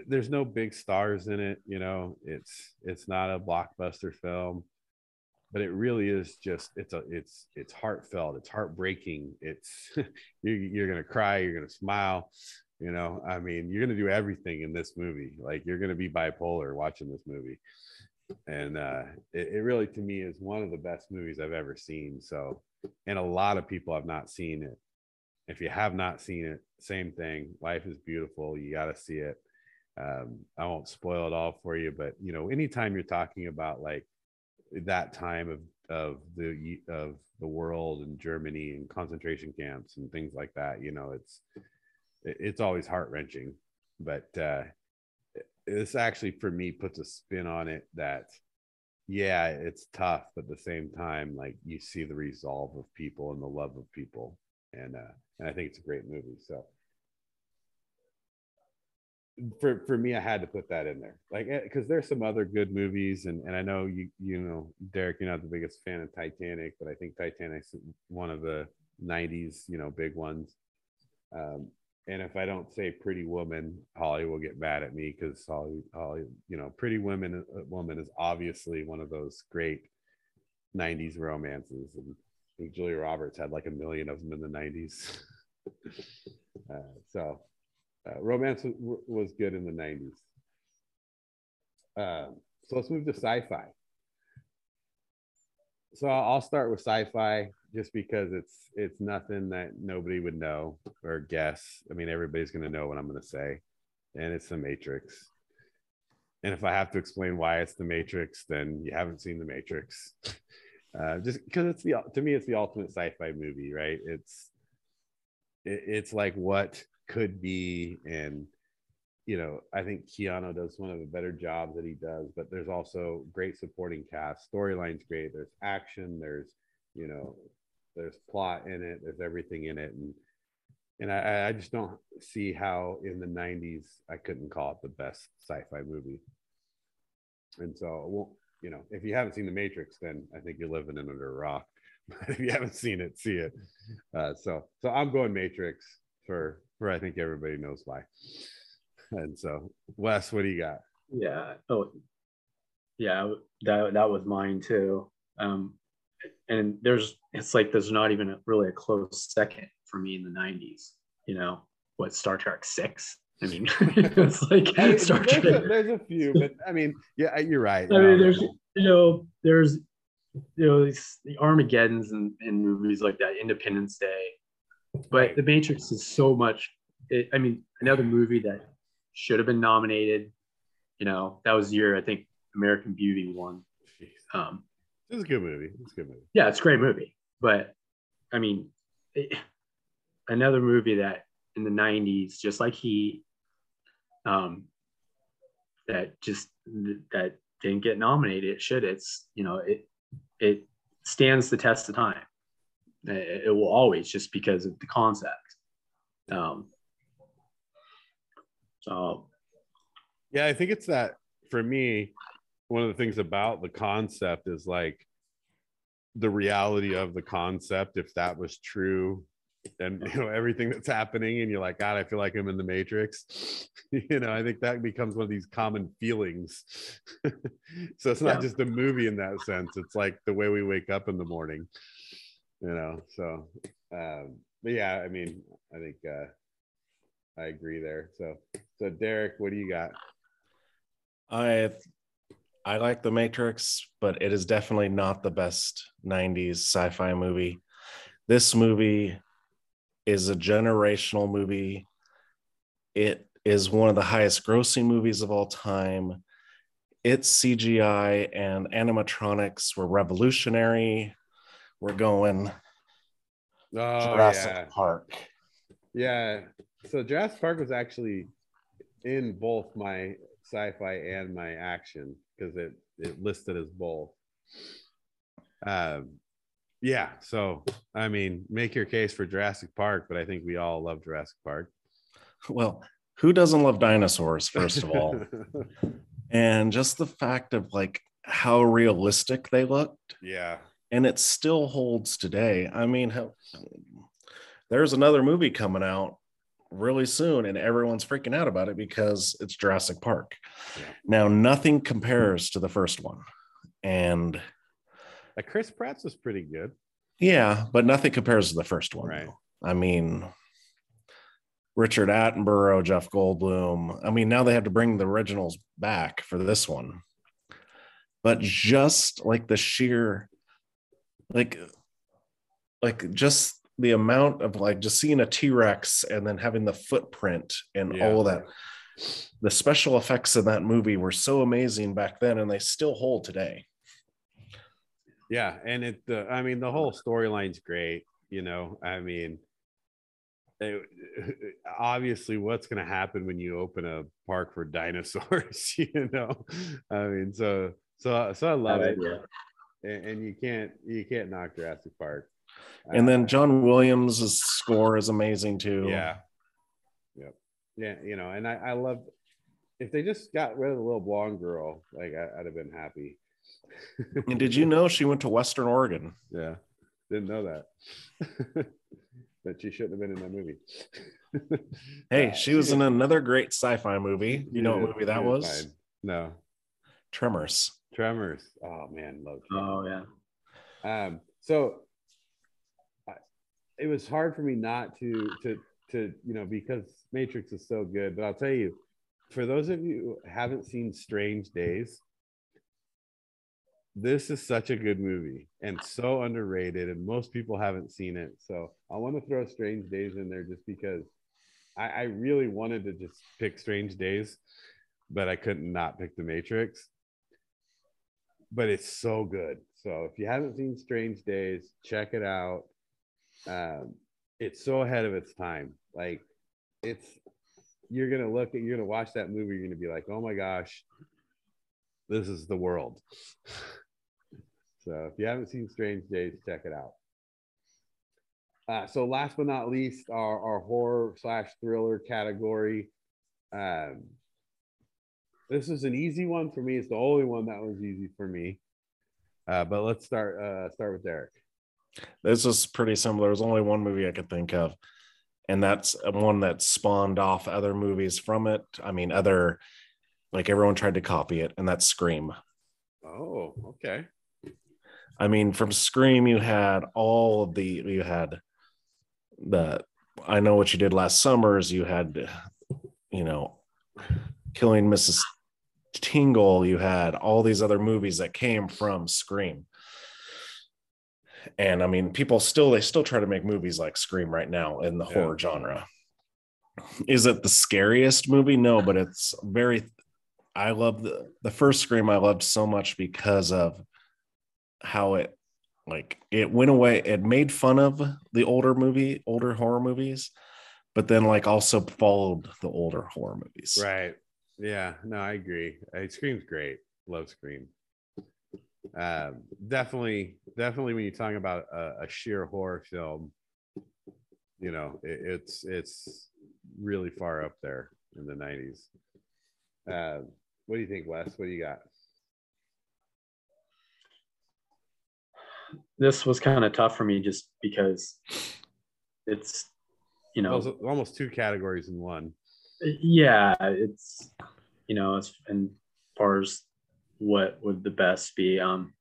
there's no big stars in it. You know, it's it's not a blockbuster film, but it really is just it's a it's it's heartfelt, it's heartbreaking. It's you're, you're gonna cry, you're gonna smile. You know, I mean, you're gonna do everything in this movie. Like you're gonna be bipolar watching this movie and uh, it, it really to me is one of the best movies I've ever seen. So, and a lot of people have not seen it. If you have not seen it, same thing. Life is beautiful. You got to see it. Um, I won't spoil it all for you, but you know, anytime you're talking about like that time of of the of the world and Germany and concentration camps and things like that, you know, it's it- it's always heart wrenching. But uh, this actually for me puts a spin on it that yeah it's tough but at the same time like you see the resolve of people and the love of people and uh and i think it's a great movie so for for me i had to put that in there like because there's some other good movies and and i know you you know derek you're not the biggest fan of titanic but i think titanic's one of the '90s, you know, big ones. Um, and if I don't say Pretty Woman, Holly will get mad at me because Holly, Holly, you know, Pretty Woman, uh, Woman is obviously one of those great '90s romances, and Julia Roberts had like a million of them in the '90s. uh, so, uh, romance was, was good in the '90s. Uh, so let's move to sci-fi. So I'll start with sci-fi just because it's it's nothing that nobody would know or guess. I mean, everybody's going to know what I'm going to say, and it's the Matrix. And if I have to explain why it's the Matrix, then you haven't seen the Matrix. Uh, just because it's the to me, it's the ultimate sci-fi movie, right? It's it, it's like what could be, and you know, I think Keanu does one of the better jobs that he does. But there's also great supporting cast, storyline's great. There's action. There's you know there's plot in it there's everything in it and and I, I just don't see how in the 90s i couldn't call it the best sci-fi movie. And so well you know if you haven't seen the matrix then i think you're living under a rock. But if you haven't seen it see it. Uh, so so i'm going matrix for for i think everybody knows why. And so wes what do you got? Yeah. Oh yeah that that was mine too. Um and there's it's like there's not even a, really a close second for me in the 90s you know what star trek 6 i mean it's like I star there's, trek. a, there's a few but i mean yeah you're right. I mean Um, there's you know there's you know these the armageddons and, and movies like that independence day but the matrix is so much it, i mean another movie that should have been nominated you know that was year i think american beauty won. Um It's a good movie. It's a good movie. yeah, it's a great movie. But I mean, it, another movie that in the 90s, just like he, um, that just that didn't get nominated. It should. It's you know it it stands the test of time. It, it will always just because of the concept. Um, so Yeah, I think it's that for me, one of the things about the concept is like the reality of the concept. If that was true, and you know everything that's happening, and you're like, God, I feel like I'm in the Matrix. you know, I think that becomes one of these common feelings. so it's not Yeah. just a movie in that sense. It's like the way we wake up in the morning. You know, so um, but yeah, I mean, I think uh I agree there. So so Derek, what do you got? I I like The Matrix, but it is definitely not the best 90s sci-fi movie. This movie is a generational movie. It is one of the highest grossing movies of all time. Its CGI and animatronics were revolutionary. We're going Oh Jurassic yeah. Park. Yeah. So Jurassic Park was actually in both my sci-fi and my action because it it listed as both. Um yeah, so I mean, make your case for Jurassic Park, but I think we all love Jurassic Park. Well, who doesn't love dinosaurs, first of all? and just the fact of like how realistic they looked yeah. and it still holds today i mean how, there's another movie coming out really soon and everyone's freaking out about it because it's jurassic park Yeah. now nothing compares to the first one and Like Chris Pratt's was pretty good. yeah but nothing compares to the first one Right. though. i mean richard attenborough jeff goldblum i mean now they have to bring the originals back for this one but just like the sheer like like just the amount of like just seeing a t-rex and then having the footprint and Yeah. all of that the special effects in that movie were so amazing back then and they still hold today Yeah, and it the I mean the whole storyline's great, you know. I mean it- eh, obviously what's going to happen when you open a park for dinosaurs, you know. I mean so so so I love Bad it. And, and you can't you can't knock Jurassic Park. And Uh, then john williams' score is amazing too yeah. Yep. Yeah, you know, and I I love if they just got rid of the little blonde girl, like I, I'd have been happy. and did you know she went to western oregon Yeah. Didn't know that. that she shouldn't have been in that movie. Hey, Uh, she was in another great sci-fi movie. You know did- what movie that she was? fine. No. Tremors. Tremors. Oh man, love Oh Tremors. yeah. Um, so I, it was hard for me not to to to you know because Matrix is so good. But I'll tell you, for those of you who haven't seen Strange Days, this is such a good movie and so underrated, and most people haven't seen it. So I want to throw Strange Days in there just because I, I really wanted to just pick Strange Days, but I couldn't not pick The Matrix but it's so good. So if you haven't seen Strange Days, check it out. Um, it's so ahead of its time. Like it's you're gonna look at you're gonna watch that movie, you're gonna be like, oh my gosh, this is the world. so if you haven't seen Strange Days, check it out. Uh, so last but not least, our, our horror slash thriller category. Um, this is an easy one for me. It's the only one that was easy for me. Uh, but let's start uh, start with Derek. This is pretty similar. There's only one movie I could think of, and that's um, one that spawned off other movies from it. I mean, other like everyone tried to copy it, and that's Scream. Oh, okay. I mean, from Scream, you had all of the you had the I know what you did last summers. You had, you know, killing Mrs. Tingle. You had all these other movies that came from Scream. And I mean, people still they still try to make movies like Scream right now in the Yeah. horror genre. Is it the scariest movie? No, but it's very. I love the the first Scream. I loved so much because of how it like it went away it made fun of the older movie older horror movies but then like also followed the older horror movies Right. Yeah. No, I agree. I, Scream's great. Love Scream. Um, definitely, definitely. When you're talking about a, a sheer horror film, you know, it, it's it's really far up there in the '90s. Uh, what do you think, Wes? What do you got? This was kind of tough for me just because it's you know Almost, almost two categories in one. yeah it's you know as and far as what would the best be um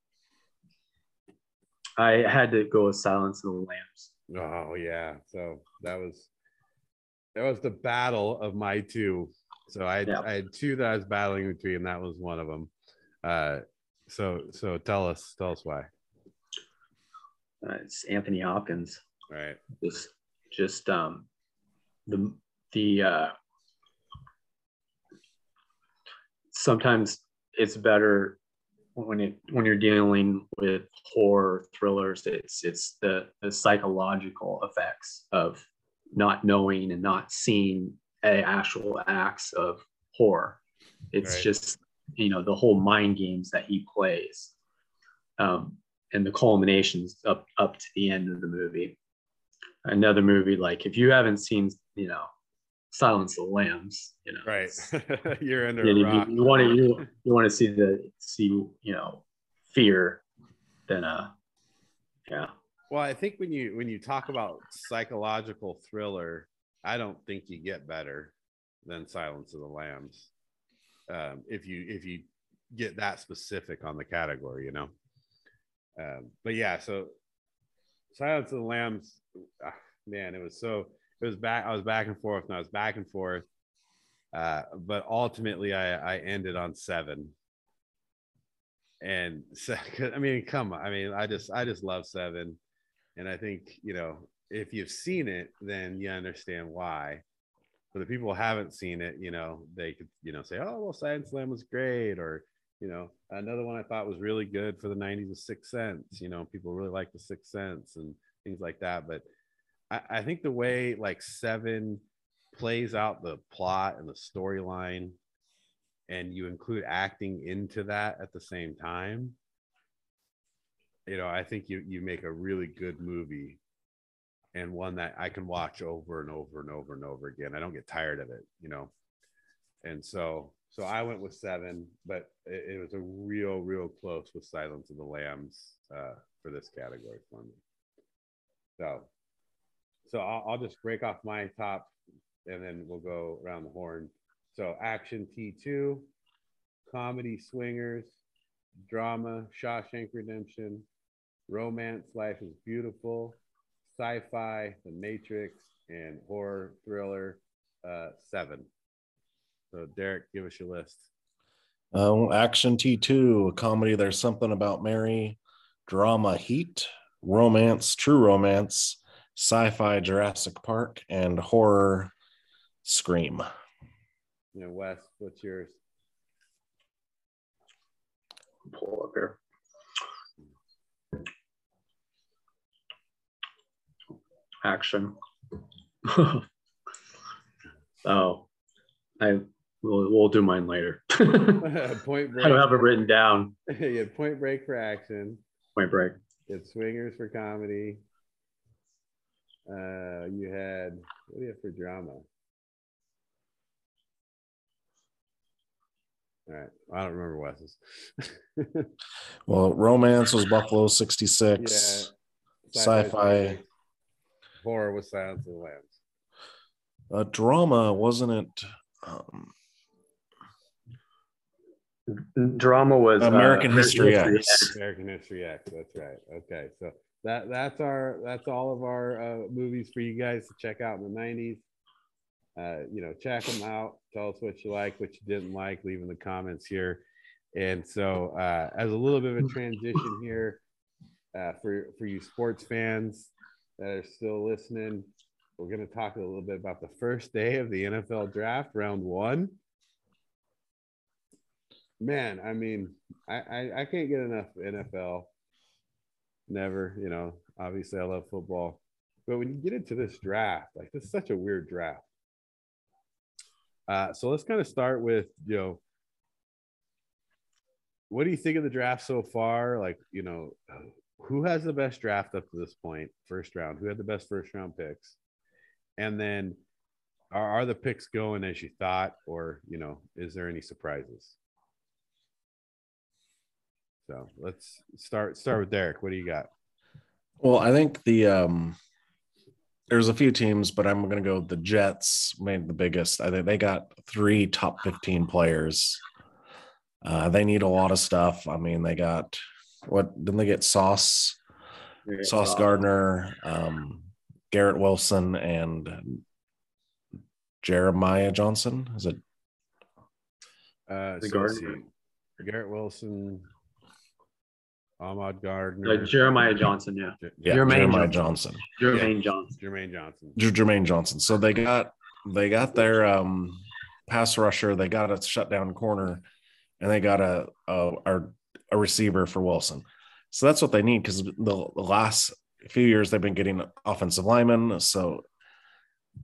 i had to go with silence of the lambs Oh yeah. So that was that was the battle of my two. So I had, Yeah. I had two that I was battling between, and that was one of them. Uh, so so tell us tell us why. uh, it's anthony hopkins right. just just um the the uh sometimes it's better when it when you're dealing with horror thrillers it's it's the the psychological effects of not knowing and not seeing actual acts of horror it's Right. just you know the whole mind games that he plays um and the culminations up up to the end of the movie another movie like if you haven't seen you know silence of the lambs you know Right. You're under you, rock. you want to you, you want to see the see you know fear then uh yeah Well, I think when you when you talk about psychological thriller, I don't think you get better than Silence of the Lambs. Um, if you if you get that specific on the category, you know. Um, but yeah, so Silence of the Lambs, ah, man, it was so it was back. I was back and forth, and I was back and forth. Uh, but ultimately, I I ended on seven. And so, I mean, come on. I mean, I just I just love seven. And I think, you know, if you've seen it, then you understand why. For the people who haven't seen it, you know, they could, you know, say, oh, well, Science Slam was great. Or, you know, another one I thought was really good for the 90s was Sixth Sense. You know, people really like the Sixth Sense and things like that. But I, I think the way like Seven plays out the plot and the storyline, and you include acting into that at the same time, you know, I think you you make a really good movie and one that I can watch over and over and over and over again. I don't get tired of it, you know. And so so I went with seven, but it, it was a real, real close with Silence of the Lambs uh, for this category for me. So, so I'll, I'll just break off my top, and then we'll go around the horn. So, action T2, comedy Swingers, drama Shawshank Redemption, romance Life is Beautiful, sci-fi The Matrix, and horror thriller uh, Seven. So, Derek, give us your list. Um, action T2, comedy There's Something About Mary, drama Heat, romance True Romance, sci fi Jurassic Park, and horror Scream. You know, Wes, what's yours? Pull up here. Action. oh, I we'll, we'll do mine later. point break. I don't have it written down. you had Point Break for action. Point break. You had Swingers for comedy. Uh, you had what do you have for drama? All right, I don't remember Wes's. Well, romance was Buffalo 66, Sci-fi's sci fi. Horror was Silence of the Lambs. Uh, drama, wasn't it? Um, Drama was uh, American History X. American History X. That's right. Okay, so that that's our that's all of our uh, movies for you guys to check out in the '90s. Uh, you know, check them out. Tell us what you like, what you didn't like. Leave in the comments here. And so, uh, as a little bit of a transition here uh, for for you sports fans that are still listening, we're going to talk a little bit about the first day of the NFL draft, round one man, I mean, I, I, I can't get enough NFL. Never, you know, obviously I love football. But when you get into this draft, like this is such a weird draft. Uh, so let's kind of start with, you know, what do you think of the draft so far? Like, you know, who has the best draft up to this point, first round? Who had the best first round picks? And then are, are the picks going as you thought, or, you know, is there any surprises? So let's start start with Derek. What do you got? Well, I think the um there's a few teams, but I'm going to go the Jets made the biggest. I think they got three top 15 players. Uh, they need a lot of stuff. I mean, they got what didn't they get Sauce, Sauce Gardner, um, Garrett Wilson, and Jeremiah Johnson. Is it? Uh, The so let's Gardner. Garrett Wilson, Ahmad Gardner, Uh, Jeremiah Johnson, yeah. Yeah, Jermaine Jeremiah Johnson. Johnson. Jermaine Johnson. Jermaine Johnson. J- Jermaine Johnson. So they got they got their um pass rusher, they got a shutdown corner, and they got a a, a, a receiver for Wilson. So that's what they need because the, the last few years they've been getting offensive linemen. So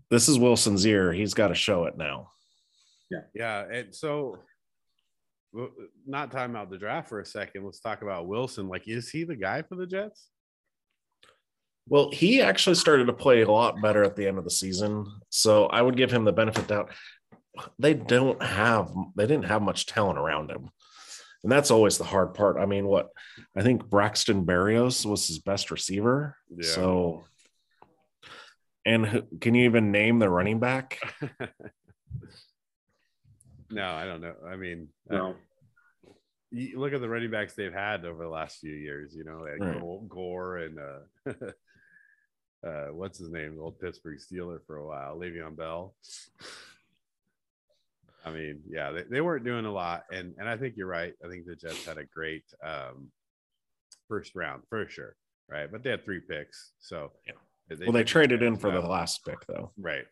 this is Wilson's year. He's got to show it now. Yeah, yeah, and so well, not talking about the draft for a second. Let's talk about Wilson. Like, is he the guy for the Jets? Well, he actually started to play a lot better at the end of the season. So I would give him the benefit doubt. They don't have they didn't have much talent around him. And that's always the hard part. I mean, what I think Braxton Berrios was his best receiver. Yeah. So and can you even name the running back? no, I don't know. I mean, No. you look at the running backs they've had over the last few years. You know, like Right. Gore and uh, uh, what's his name, the old Pittsburgh Steeler for a while, Le'Veon Bell. I mean, yeah, they, they weren't doing a lot, and and I think you're right. I think the Jets had a great um, first round for sure, right? But they had three picks, so Yeah. they well, they took traded in for the last pick, though. Right.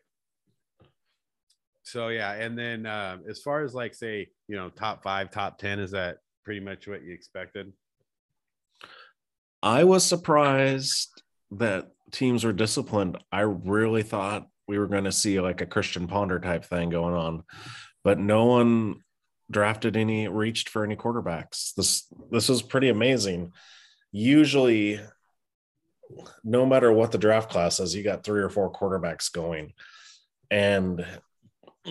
So yeah, and then um, as far as like say, you know, top five, top ten, is that pretty much what you expected? I was surprised that teams were disciplined. I really thought we were going to see like a Christian Ponder type thing going on, but no one drafted any, reached for any quarterbacks. This this was pretty amazing. Usually, no matter what the draft class is, you got three or four quarterbacks going, and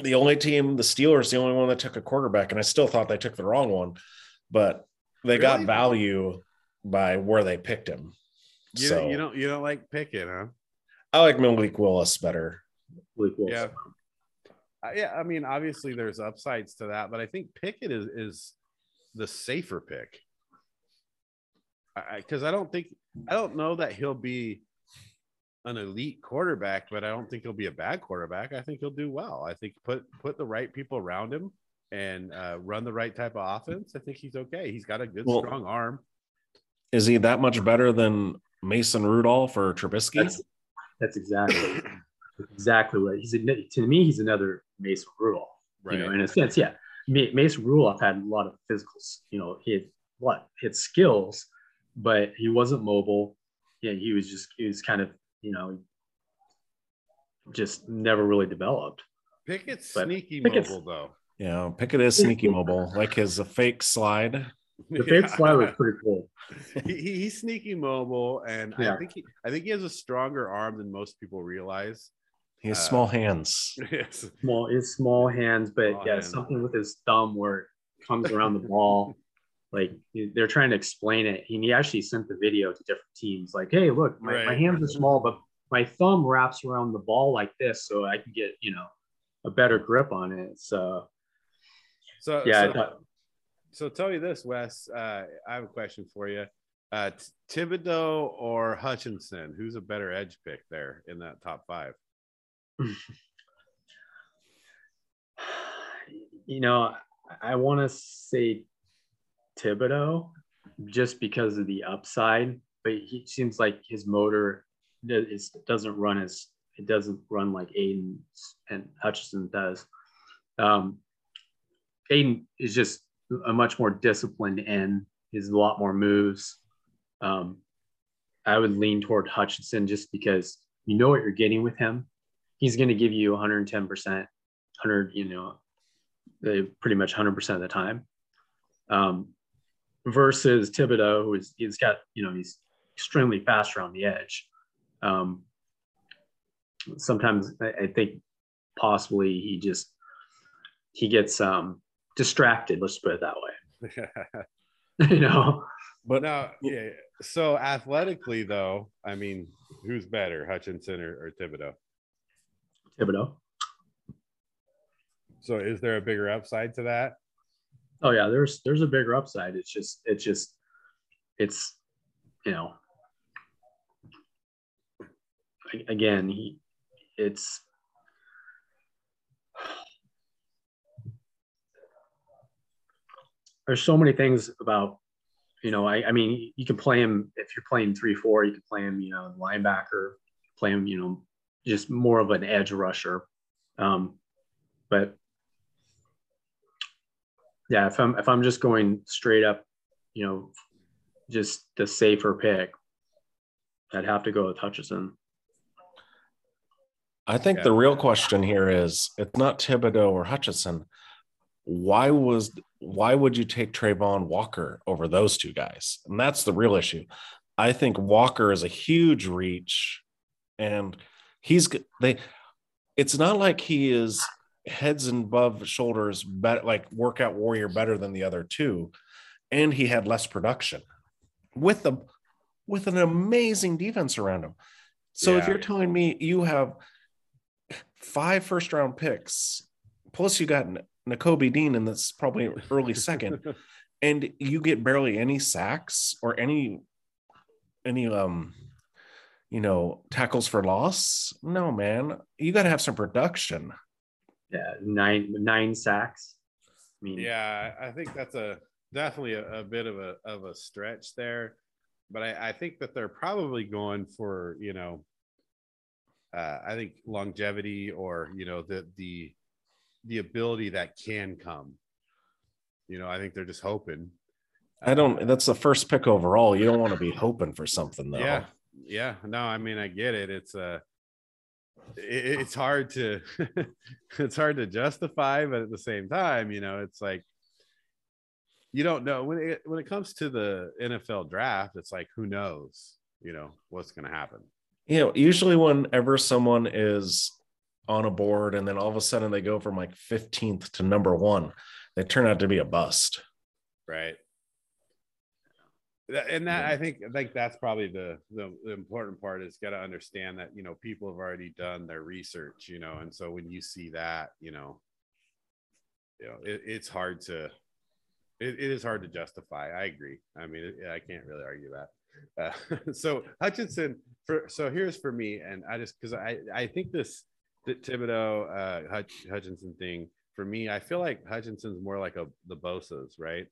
the only team, the Steelers, the only one that took a quarterback, and I still thought they took the wrong one, but they got value by where they picked him. You, so you don't you don't like Pickett, huh? I like Malik Willis better. Malik Willis. Yeah. Uh, yeah, I mean, obviously there's upsides to that, but I think Pickett is is the safer pick. Because I, I, don't think I don't know that he'll be an elite quarterback, but I don't think he'll be a bad quarterback. I think he'll do well. I think put put the right people around him and uh, run the right type of offense. I think he's okay. He's got a good Well, strong arm. Is he that much better than Mason Rudolph or Trubisky? That's, that's exactly exactly what he's. To me, he's another Mason Rudolph. Right. You know, in a sense, yeah. Ma- Mason Rudolph had a lot of physicals. You know, he had what? He had skills, but he wasn't mobile. Yeah, he was just he was kind of you know just never really developed. Pickett's But sneaky Pickett's- mobile though. Yeah, Pickett is sneaky mobile, like his fake slide. The fake Yeah. slide was pretty cool. he, he- he's sneaky mobile, and I think he, I think he has a stronger arm than most people realize. He has Uh, small hands. yes. Small, his small hands, but Small yeah, hands. something with his thumb where it comes around the ball. Like they're trying to explain it. And he actually sent the video to different teams. Like, hey, look, my, my hands are small, but my thumb wraps around the ball like this, so I can get you know a better grip on it. So So yeah, I so, thought, so tell me this, Wes. Uh, I have a question for you. Uh, Thibodeaux or Hutchinson? Who's a better edge pick there in that top five? you know, I want to say Thibodeaux just because of the upside, but he seems like his motor is, doesn't run as it doesn't run like Aidan and Hutchinson does. Um, Aidan is just a much more disciplined end. He's a lot more moves. Um, I would lean toward Hutchinson just because you know what you're getting with him. He's going to give you 110 percent, 100, you know, uh, pretty much 100 percent of the time. Um, versus Thibodeaux, who is he's got you know he's extremely fast around the edge. Um, sometimes I, I think possibly he just he gets um, distracted. Let's put it that way. you know, But now, yeah. So athletically, though, I mean, who's better, Hutchinson or, or Thibodeaux? Thibodeaux. So is there a bigger upside to that? Oh yeah, there's there's a bigger upside. It's just it's just it's you know again he it's there's so many things about you know I, I mean you can play him if you're playing three four you can play him you know linebacker play him you know just more of an edge rusher um, but yeah, if I'm if I'm just going straight up, you know, just the safer pick, I'd have to go with Hutchinson. I think Yeah. the real question here is it's not Thibodeaux or Hutchinson. Why was why would you take Travon Walker over those two guys? And that's the real issue. I think Walker is a huge reach, and he's g- they. It's not like he is heads and above shoulders better, like workout warrior better than the other two, and he had less production with the with an amazing defense around him. So if you're telling me you have five first round picks, plus you got N- Nakobe Dean, and that's probably early second, and you get barely any sacks or any any um you know tackles for loss. No, man, you got to have some production. Yeah, nine nine sacks. I mean, Yeah, I think that's a definitely a, a bit of a of a stretch there, but I, I think that they're probably going for you know, uh, I think longevity or you know the the the ability that can come. You know, I think they're just hoping. I don't. That's the first pick overall. You don't want to be hoping for something though. Yeah, yeah. No, I mean I get it. It's uh it, it's hard to it's hard to justify, but at the same time, you know, it's like you don't know when it when it comes to the NFL draft, it's like who knows, you know, what's gonna happen. you know, usually whenever someone is on a board and then all of a sudden they go from like 15th to number one, they turn out to be a bust. Right. And that I think I think that's probably the, the the important part is got to understand that you know people have already done their research, you know, and so when you see that, you know, you know, it, it's hard to it, it is hard to justify. I agree. I mean, it, I can't really argue that. Uh, so Hutchinson, for so here's for me, and I just because I I think this the Thibodeaux uh, Hutch, Hutchinson thing for me, I feel like Hutchinson's more like a the Bosa's, right?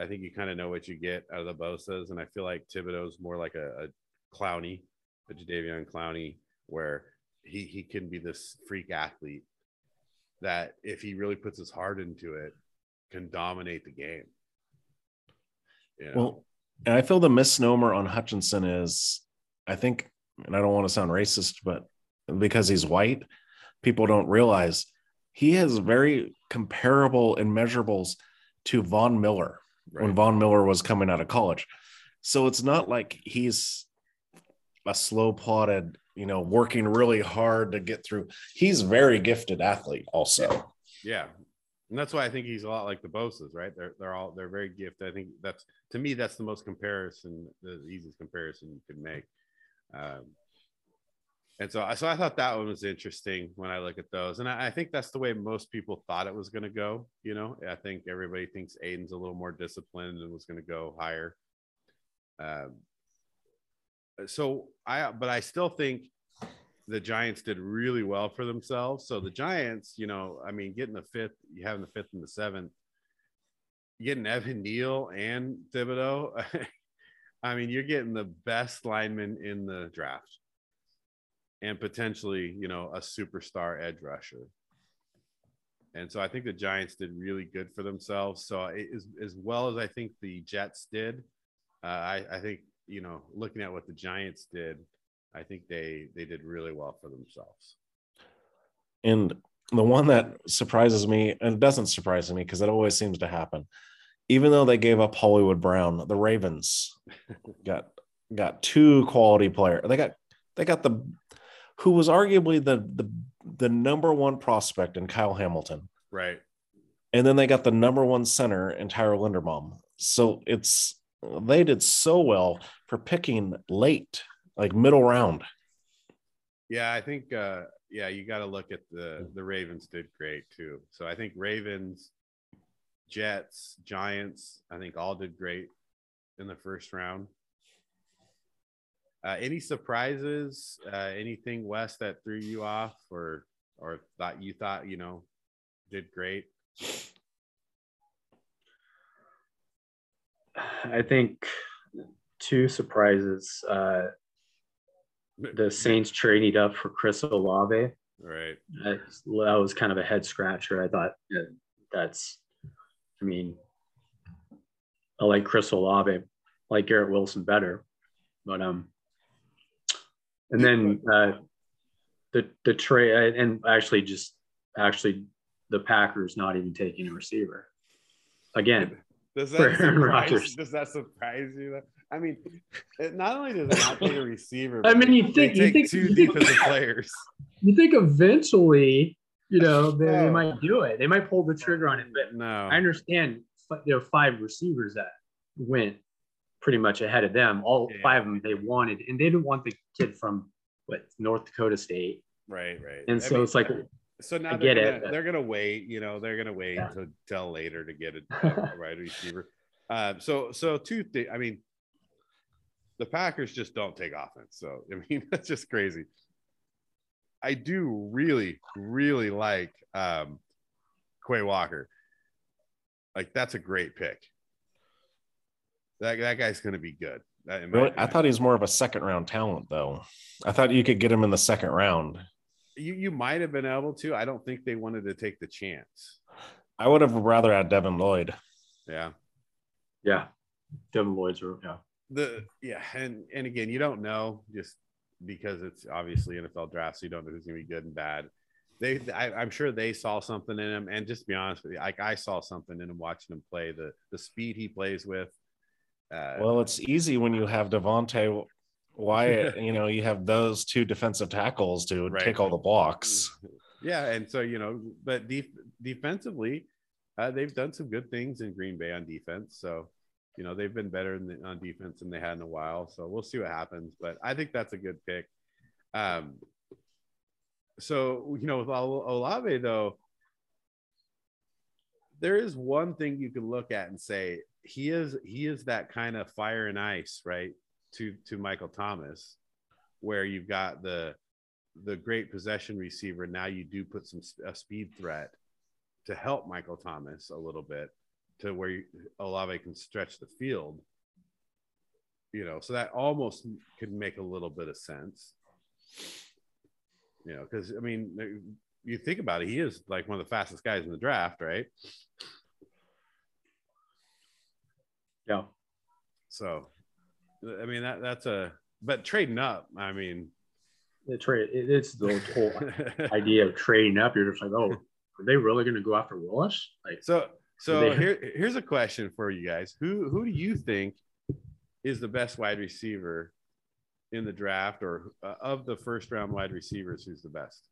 I think you kind of know what you get out of the Bosa's, and I feel like Thibodeaux's more like a, a Clowney, a Jadeveon Clowney, where he he can be this freak athlete that if he really puts his heart into it, can dominate the game. You know? Well, and I feel the misnomer on Hutchinson is, I think, and I don't want to sound racist, but because he's white, people don't realize he has very comparable and measurables to Von Miller right. when Von Miller was coming out of college. So it's not like he's a slow plotted, you know, working really hard to get through. He's very gifted athlete also. Yeah. And that's why I think he's a lot like the Bosa's, right? They're they're all they're very gifted. I think that's to me that's the most comparison, the easiest comparison you could make. Um, and so, so I thought that one was interesting when I look at those, and I, I think that's the way most people thought it was going to go. You know, I think everybody thinks Aidan's a little more disciplined and was going to go higher. Um, so I, but I still think the Giants did really well for themselves. So the Giants, you know, I mean, getting the fifth, you having the fifth and the seventh, getting Evan Neal and Thibodeaux. I mean, you're getting the best lineman in the draft and potentially, you know, a superstar edge rusher. And so I think the Giants did really good for themselves. So as, as well as I think the Jets did, uh, I, I think, you know, looking at what the Giants did, I think they they did really well for themselves. And the one that surprises me, and it doesn't surprise me because it always seems to happen, even though they gave up Hollywood Brown, the Ravens got got two quality players. They got they got the who was arguably the the the number one prospect in Kyle Hamilton. Right. And then they got the number one center in Tyler Linderbaum. So it's they did so well for picking late, like middle round. Yeah, I think uh yeah, you got to look at the the Ravens did great too. So I think Ravens, Jets, Giants, I think all did great in the first round. Uh, any surprises? Uh, anything Wes that threw you off, or or thought you thought you know did great? I think two surprises. Uh, the Saints trading up for Chris Olave. Right. That, that was kind of a head scratcher. I thought that's, I mean, I like Chris Olave, I like Garrett Wilson better, but um, and then uh, the the trade and actually just actually the Packers not even taking a receiver again. Does that, surprise, does that surprise you? I mean, it, not only does it not take a receiver, I mean, you think you think two you defensive players. You think eventually, you know, they, they, might do it. They might pull the trigger on it. But no, I understand there are five receivers that went pretty much ahead of them. All yeah. five of them they wanted, and they didn't want the kid from what North Dakota State. Right, right. And I so mean, it's like so now they're gonna, it, they're gonna wait, you know, they're gonna wait yeah. until later to get a, a right receiver. Uh, so so two things. I mean, the Packers just don't take offense. So I mean, that's just crazy. I do really, really like um Quay Walker. Like that's a great pick. That that guy's gonna be good. Really? I thought he was more of a second round talent, though. I thought you could get him in the second round. You you might have been able to. I don't think they wanted to take the chance. I would have rather had Devin Lloyd. Yeah. Yeah. Devin Lloyd's room. yeah. The yeah, and and again, you don't know just because it's obviously NFL draft, so you don't know who's gonna be good and bad. They, I, am sure they saw something in him, and just to be honest with you, like I saw something in him watching him play. The the speed he plays with, uh, well, it's easy when you have Devonte Wyatt. you know, you have those two defensive tackles to right. take all the blocks. Yeah, and so you know, but def- defensively, uh, they've done some good things in Green Bay on defense. So you know they've been better the, on defense than they had in a while. So we'll see what happens. But I think that's a good pick. Um, so you know with Olave though, there is one thing you can look at and say he is he is that kind of fire and ice right to to Michael Thomas, where you've got the the great possession receiver. Now you do put some a speed threat to help Michael Thomas a little bit to where you, Olave can stretch the field. You know, so that almost could make a little bit of sense. You know, because I mean, you think about it, he is like one of the fastest guys in the draft, right? Yeah. So, I mean that that's a but trading up. I mean, the trade it's the whole idea of trading up. You're just like, oh, are they really going to go after Willis? Like, so so they... here here's a question for you guys. Who who do you think is the best wide receiver in the draft, or uh, of the first round wide receivers? Who's the best?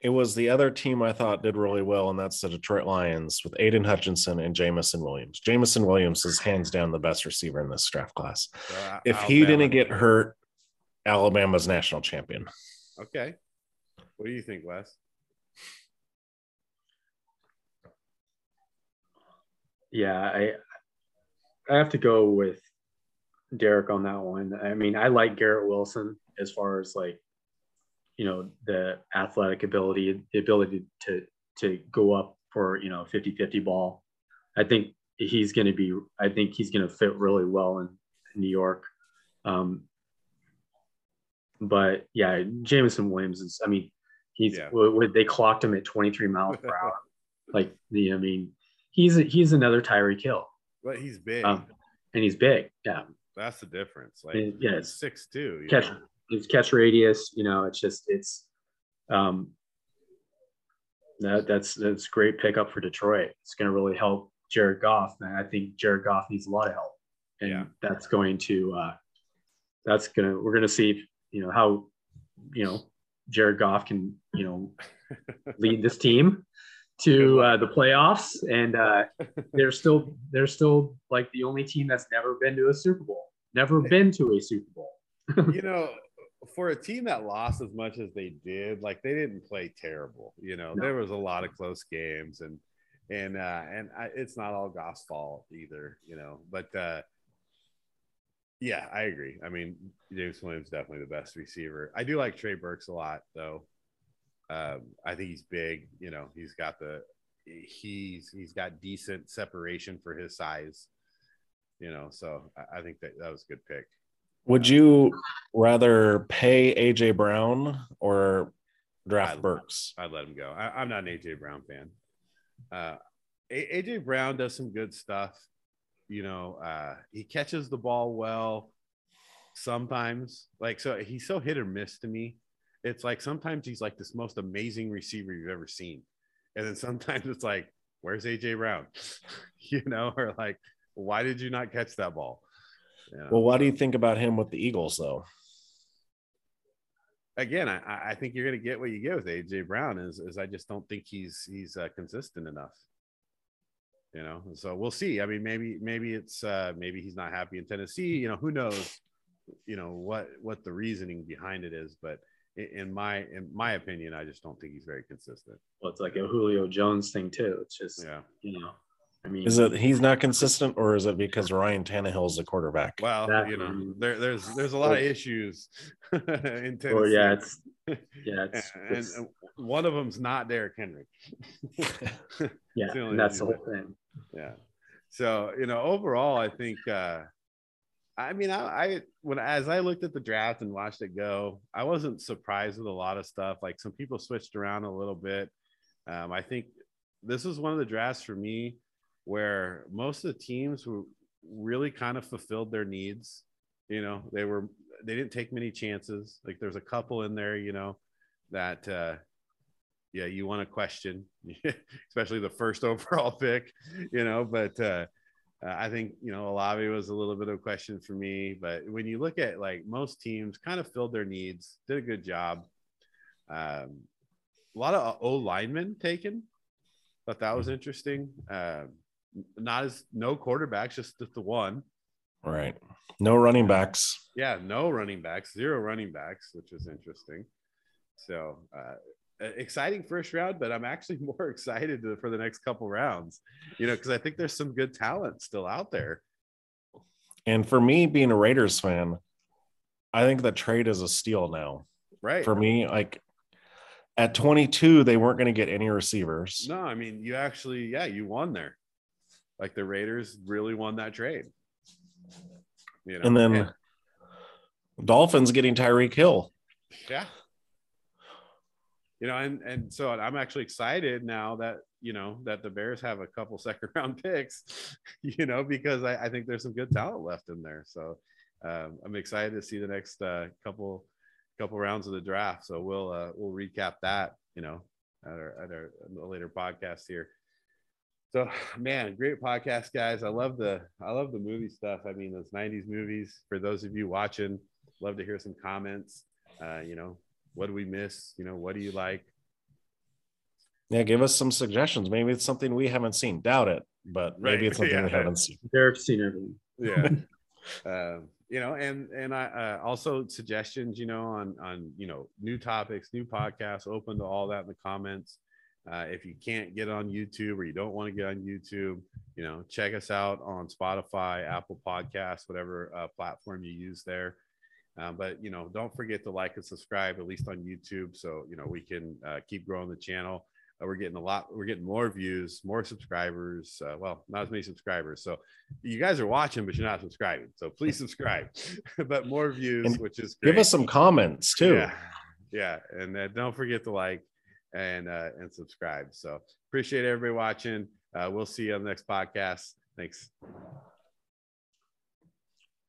It was the other team I thought did really well, and that's the Detroit Lions with Aidan Hutchinson and Jameson Williams. Jameson Williams is hands down the best receiver in this draft class. Uh, if Alabama. he didn't get hurt, Alabama's national champion. Okay. What do you think, Wes? Yeah, I I have to go with Derek on that one. I mean, I like Garrett Wilson as far as like you know the athletic ability the ability to to go up for you know 50 50 ball i think he's going to be i think he's going to fit really well in, in new york um, but yeah jameson williams is i mean he's yeah. they clocked him at 23 miles per hour like the i mean he's he's another Tyreek Hill. but he's big um, and he's big yeah that's the difference like yeah six two catch know? His catch radius. You know, it's just it's um, that that's that's great pickup for Detroit. It's going to really help Jared Goff, man. I think Jared Goff needs a lot of help, and yeah. that's going to uh, that's gonna we're gonna see you know how you know Jared Goff can you know lead this team to uh, the playoffs, and uh, they're still they're still like the only team that's never been to a Super Bowl, never been to a Super Bowl. you know, for a team that lost as much as they did, like they didn't play terrible. You know, no. there was a lot of close games, and and uh, and I, it's not all Goff's fault either. You know, but uh, yeah, I agree. I mean, James Williams definitely the best receiver. I do like Trey Burks a lot, though. Um, I think he's big. You know, he's got the he's he's got decent separation for his size. You know, so I, I think that that was a good pick. Would you rather pay AJ Brown or draft I'd, Burks? I'd let him go. I, am not an AJ Brown fan. Uh, AJ Brown does some good stuff. You know, uh, he catches the ball well sometimes. Like, so he's so hit or miss to me. It's like sometimes he's like this most amazing receiver you've ever seen. And then sometimes it's like, where's AJ Brown? you know, or like, why did you not catch that ball? Yeah. Well, what do you think about him with the Eagles, though? Again, I, I think you're going to get what you get with AJ Brown. Is, is I just don't think he's he's uh, consistent enough. You know, so we'll see. I mean, maybe maybe it's uh, maybe he's not happy in Tennessee. You know, who knows? You know what what the reasoning behind it is, but in my in my opinion, I just don't think he's very consistent. Well, it's like a Julio Jones thing too. It's just yeah, you know, I mean, is it he's not consistent, or is it because Ryan Tannehill is the quarterback? Well, exactly. you know, there, there's there's a lot of issues in Tennessee. Or yeah, it's yeah, it's, and, it's, and one of them's not Derrick Henry. yeah, the that's the whole thing. Yeah. So you know, overall, I think. uh I mean, I, I when as I looked at the draft and watched it go, I wasn't surprised with a lot of stuff. Like some people switched around a little bit. Um, I think this was one of the drafts for me where most of the teams were really kind of fulfilled their needs. You know, they were they didn't take many chances. Like there's a couple in there, you know, that uh yeah, you want to question, especially the first overall pick, you know, but uh I think you know Olave was a little bit of a question for me, but when you look at like most teams, kind of filled their needs, did a good job. Um, a lot of O linemen taken, thought that was interesting. Um, not as no quarterbacks, just the one. Right. No running backs. Yeah, no running backs, zero running backs, which is interesting. So uh, exciting first round, but I'm actually more excited to, for the next couple rounds, you know, because I think there's some good talent still out there. And for me, being a Raiders fan, I think the trade is a steal now. Right. For me, like at 22, they weren't going to get any receivers. No, I mean, you actually, yeah, you won there. Like the Raiders really won that trade. You know, and then and, Dolphins getting Tyreek Hill. Yeah. You know, and and so I'm actually excited now that you know that the Bears have a couple second round picks, you know, because I, I think there's some good talent left in there. So um, I'm excited to see the next uh, couple couple rounds of the draft. So we'll uh, we'll recap that, you know, at our at our later podcast here. So man, great podcast, guys. I love the I love the movie stuff. I mean, those '90s movies. For those of you watching, love to hear some comments. Uh, you know, what do we miss? You know, what do you like? Yeah, give us some suggestions. Maybe it's something we haven't seen. Doubt it, but maybe it's something yeah. we haven't seen. Derek's seen everything. Yeah. uh, you know, and and I uh, also suggestions, you know, on on you know new topics, new podcasts. Open to all that in the comments. Uh, if you can't get on YouTube or you don't want to get on YouTube, you know, check us out on Spotify, Apple Podcasts, whatever uh, platform you use there. Um, but you know, don't forget to like and subscribe at least on YouTube, so you know we can uh, keep growing the channel. Uh, we're getting a lot. We're getting more views, more subscribers. Uh, well, not as many subscribers. So you guys are watching, but you're not subscribing. So please subscribe. but more views, and which is great. give us some comments too. Yeah, yeah, and uh, don't forget to like and uh, and subscribe. So appreciate everybody watching. Uh, we'll see you on the next podcast. Thanks.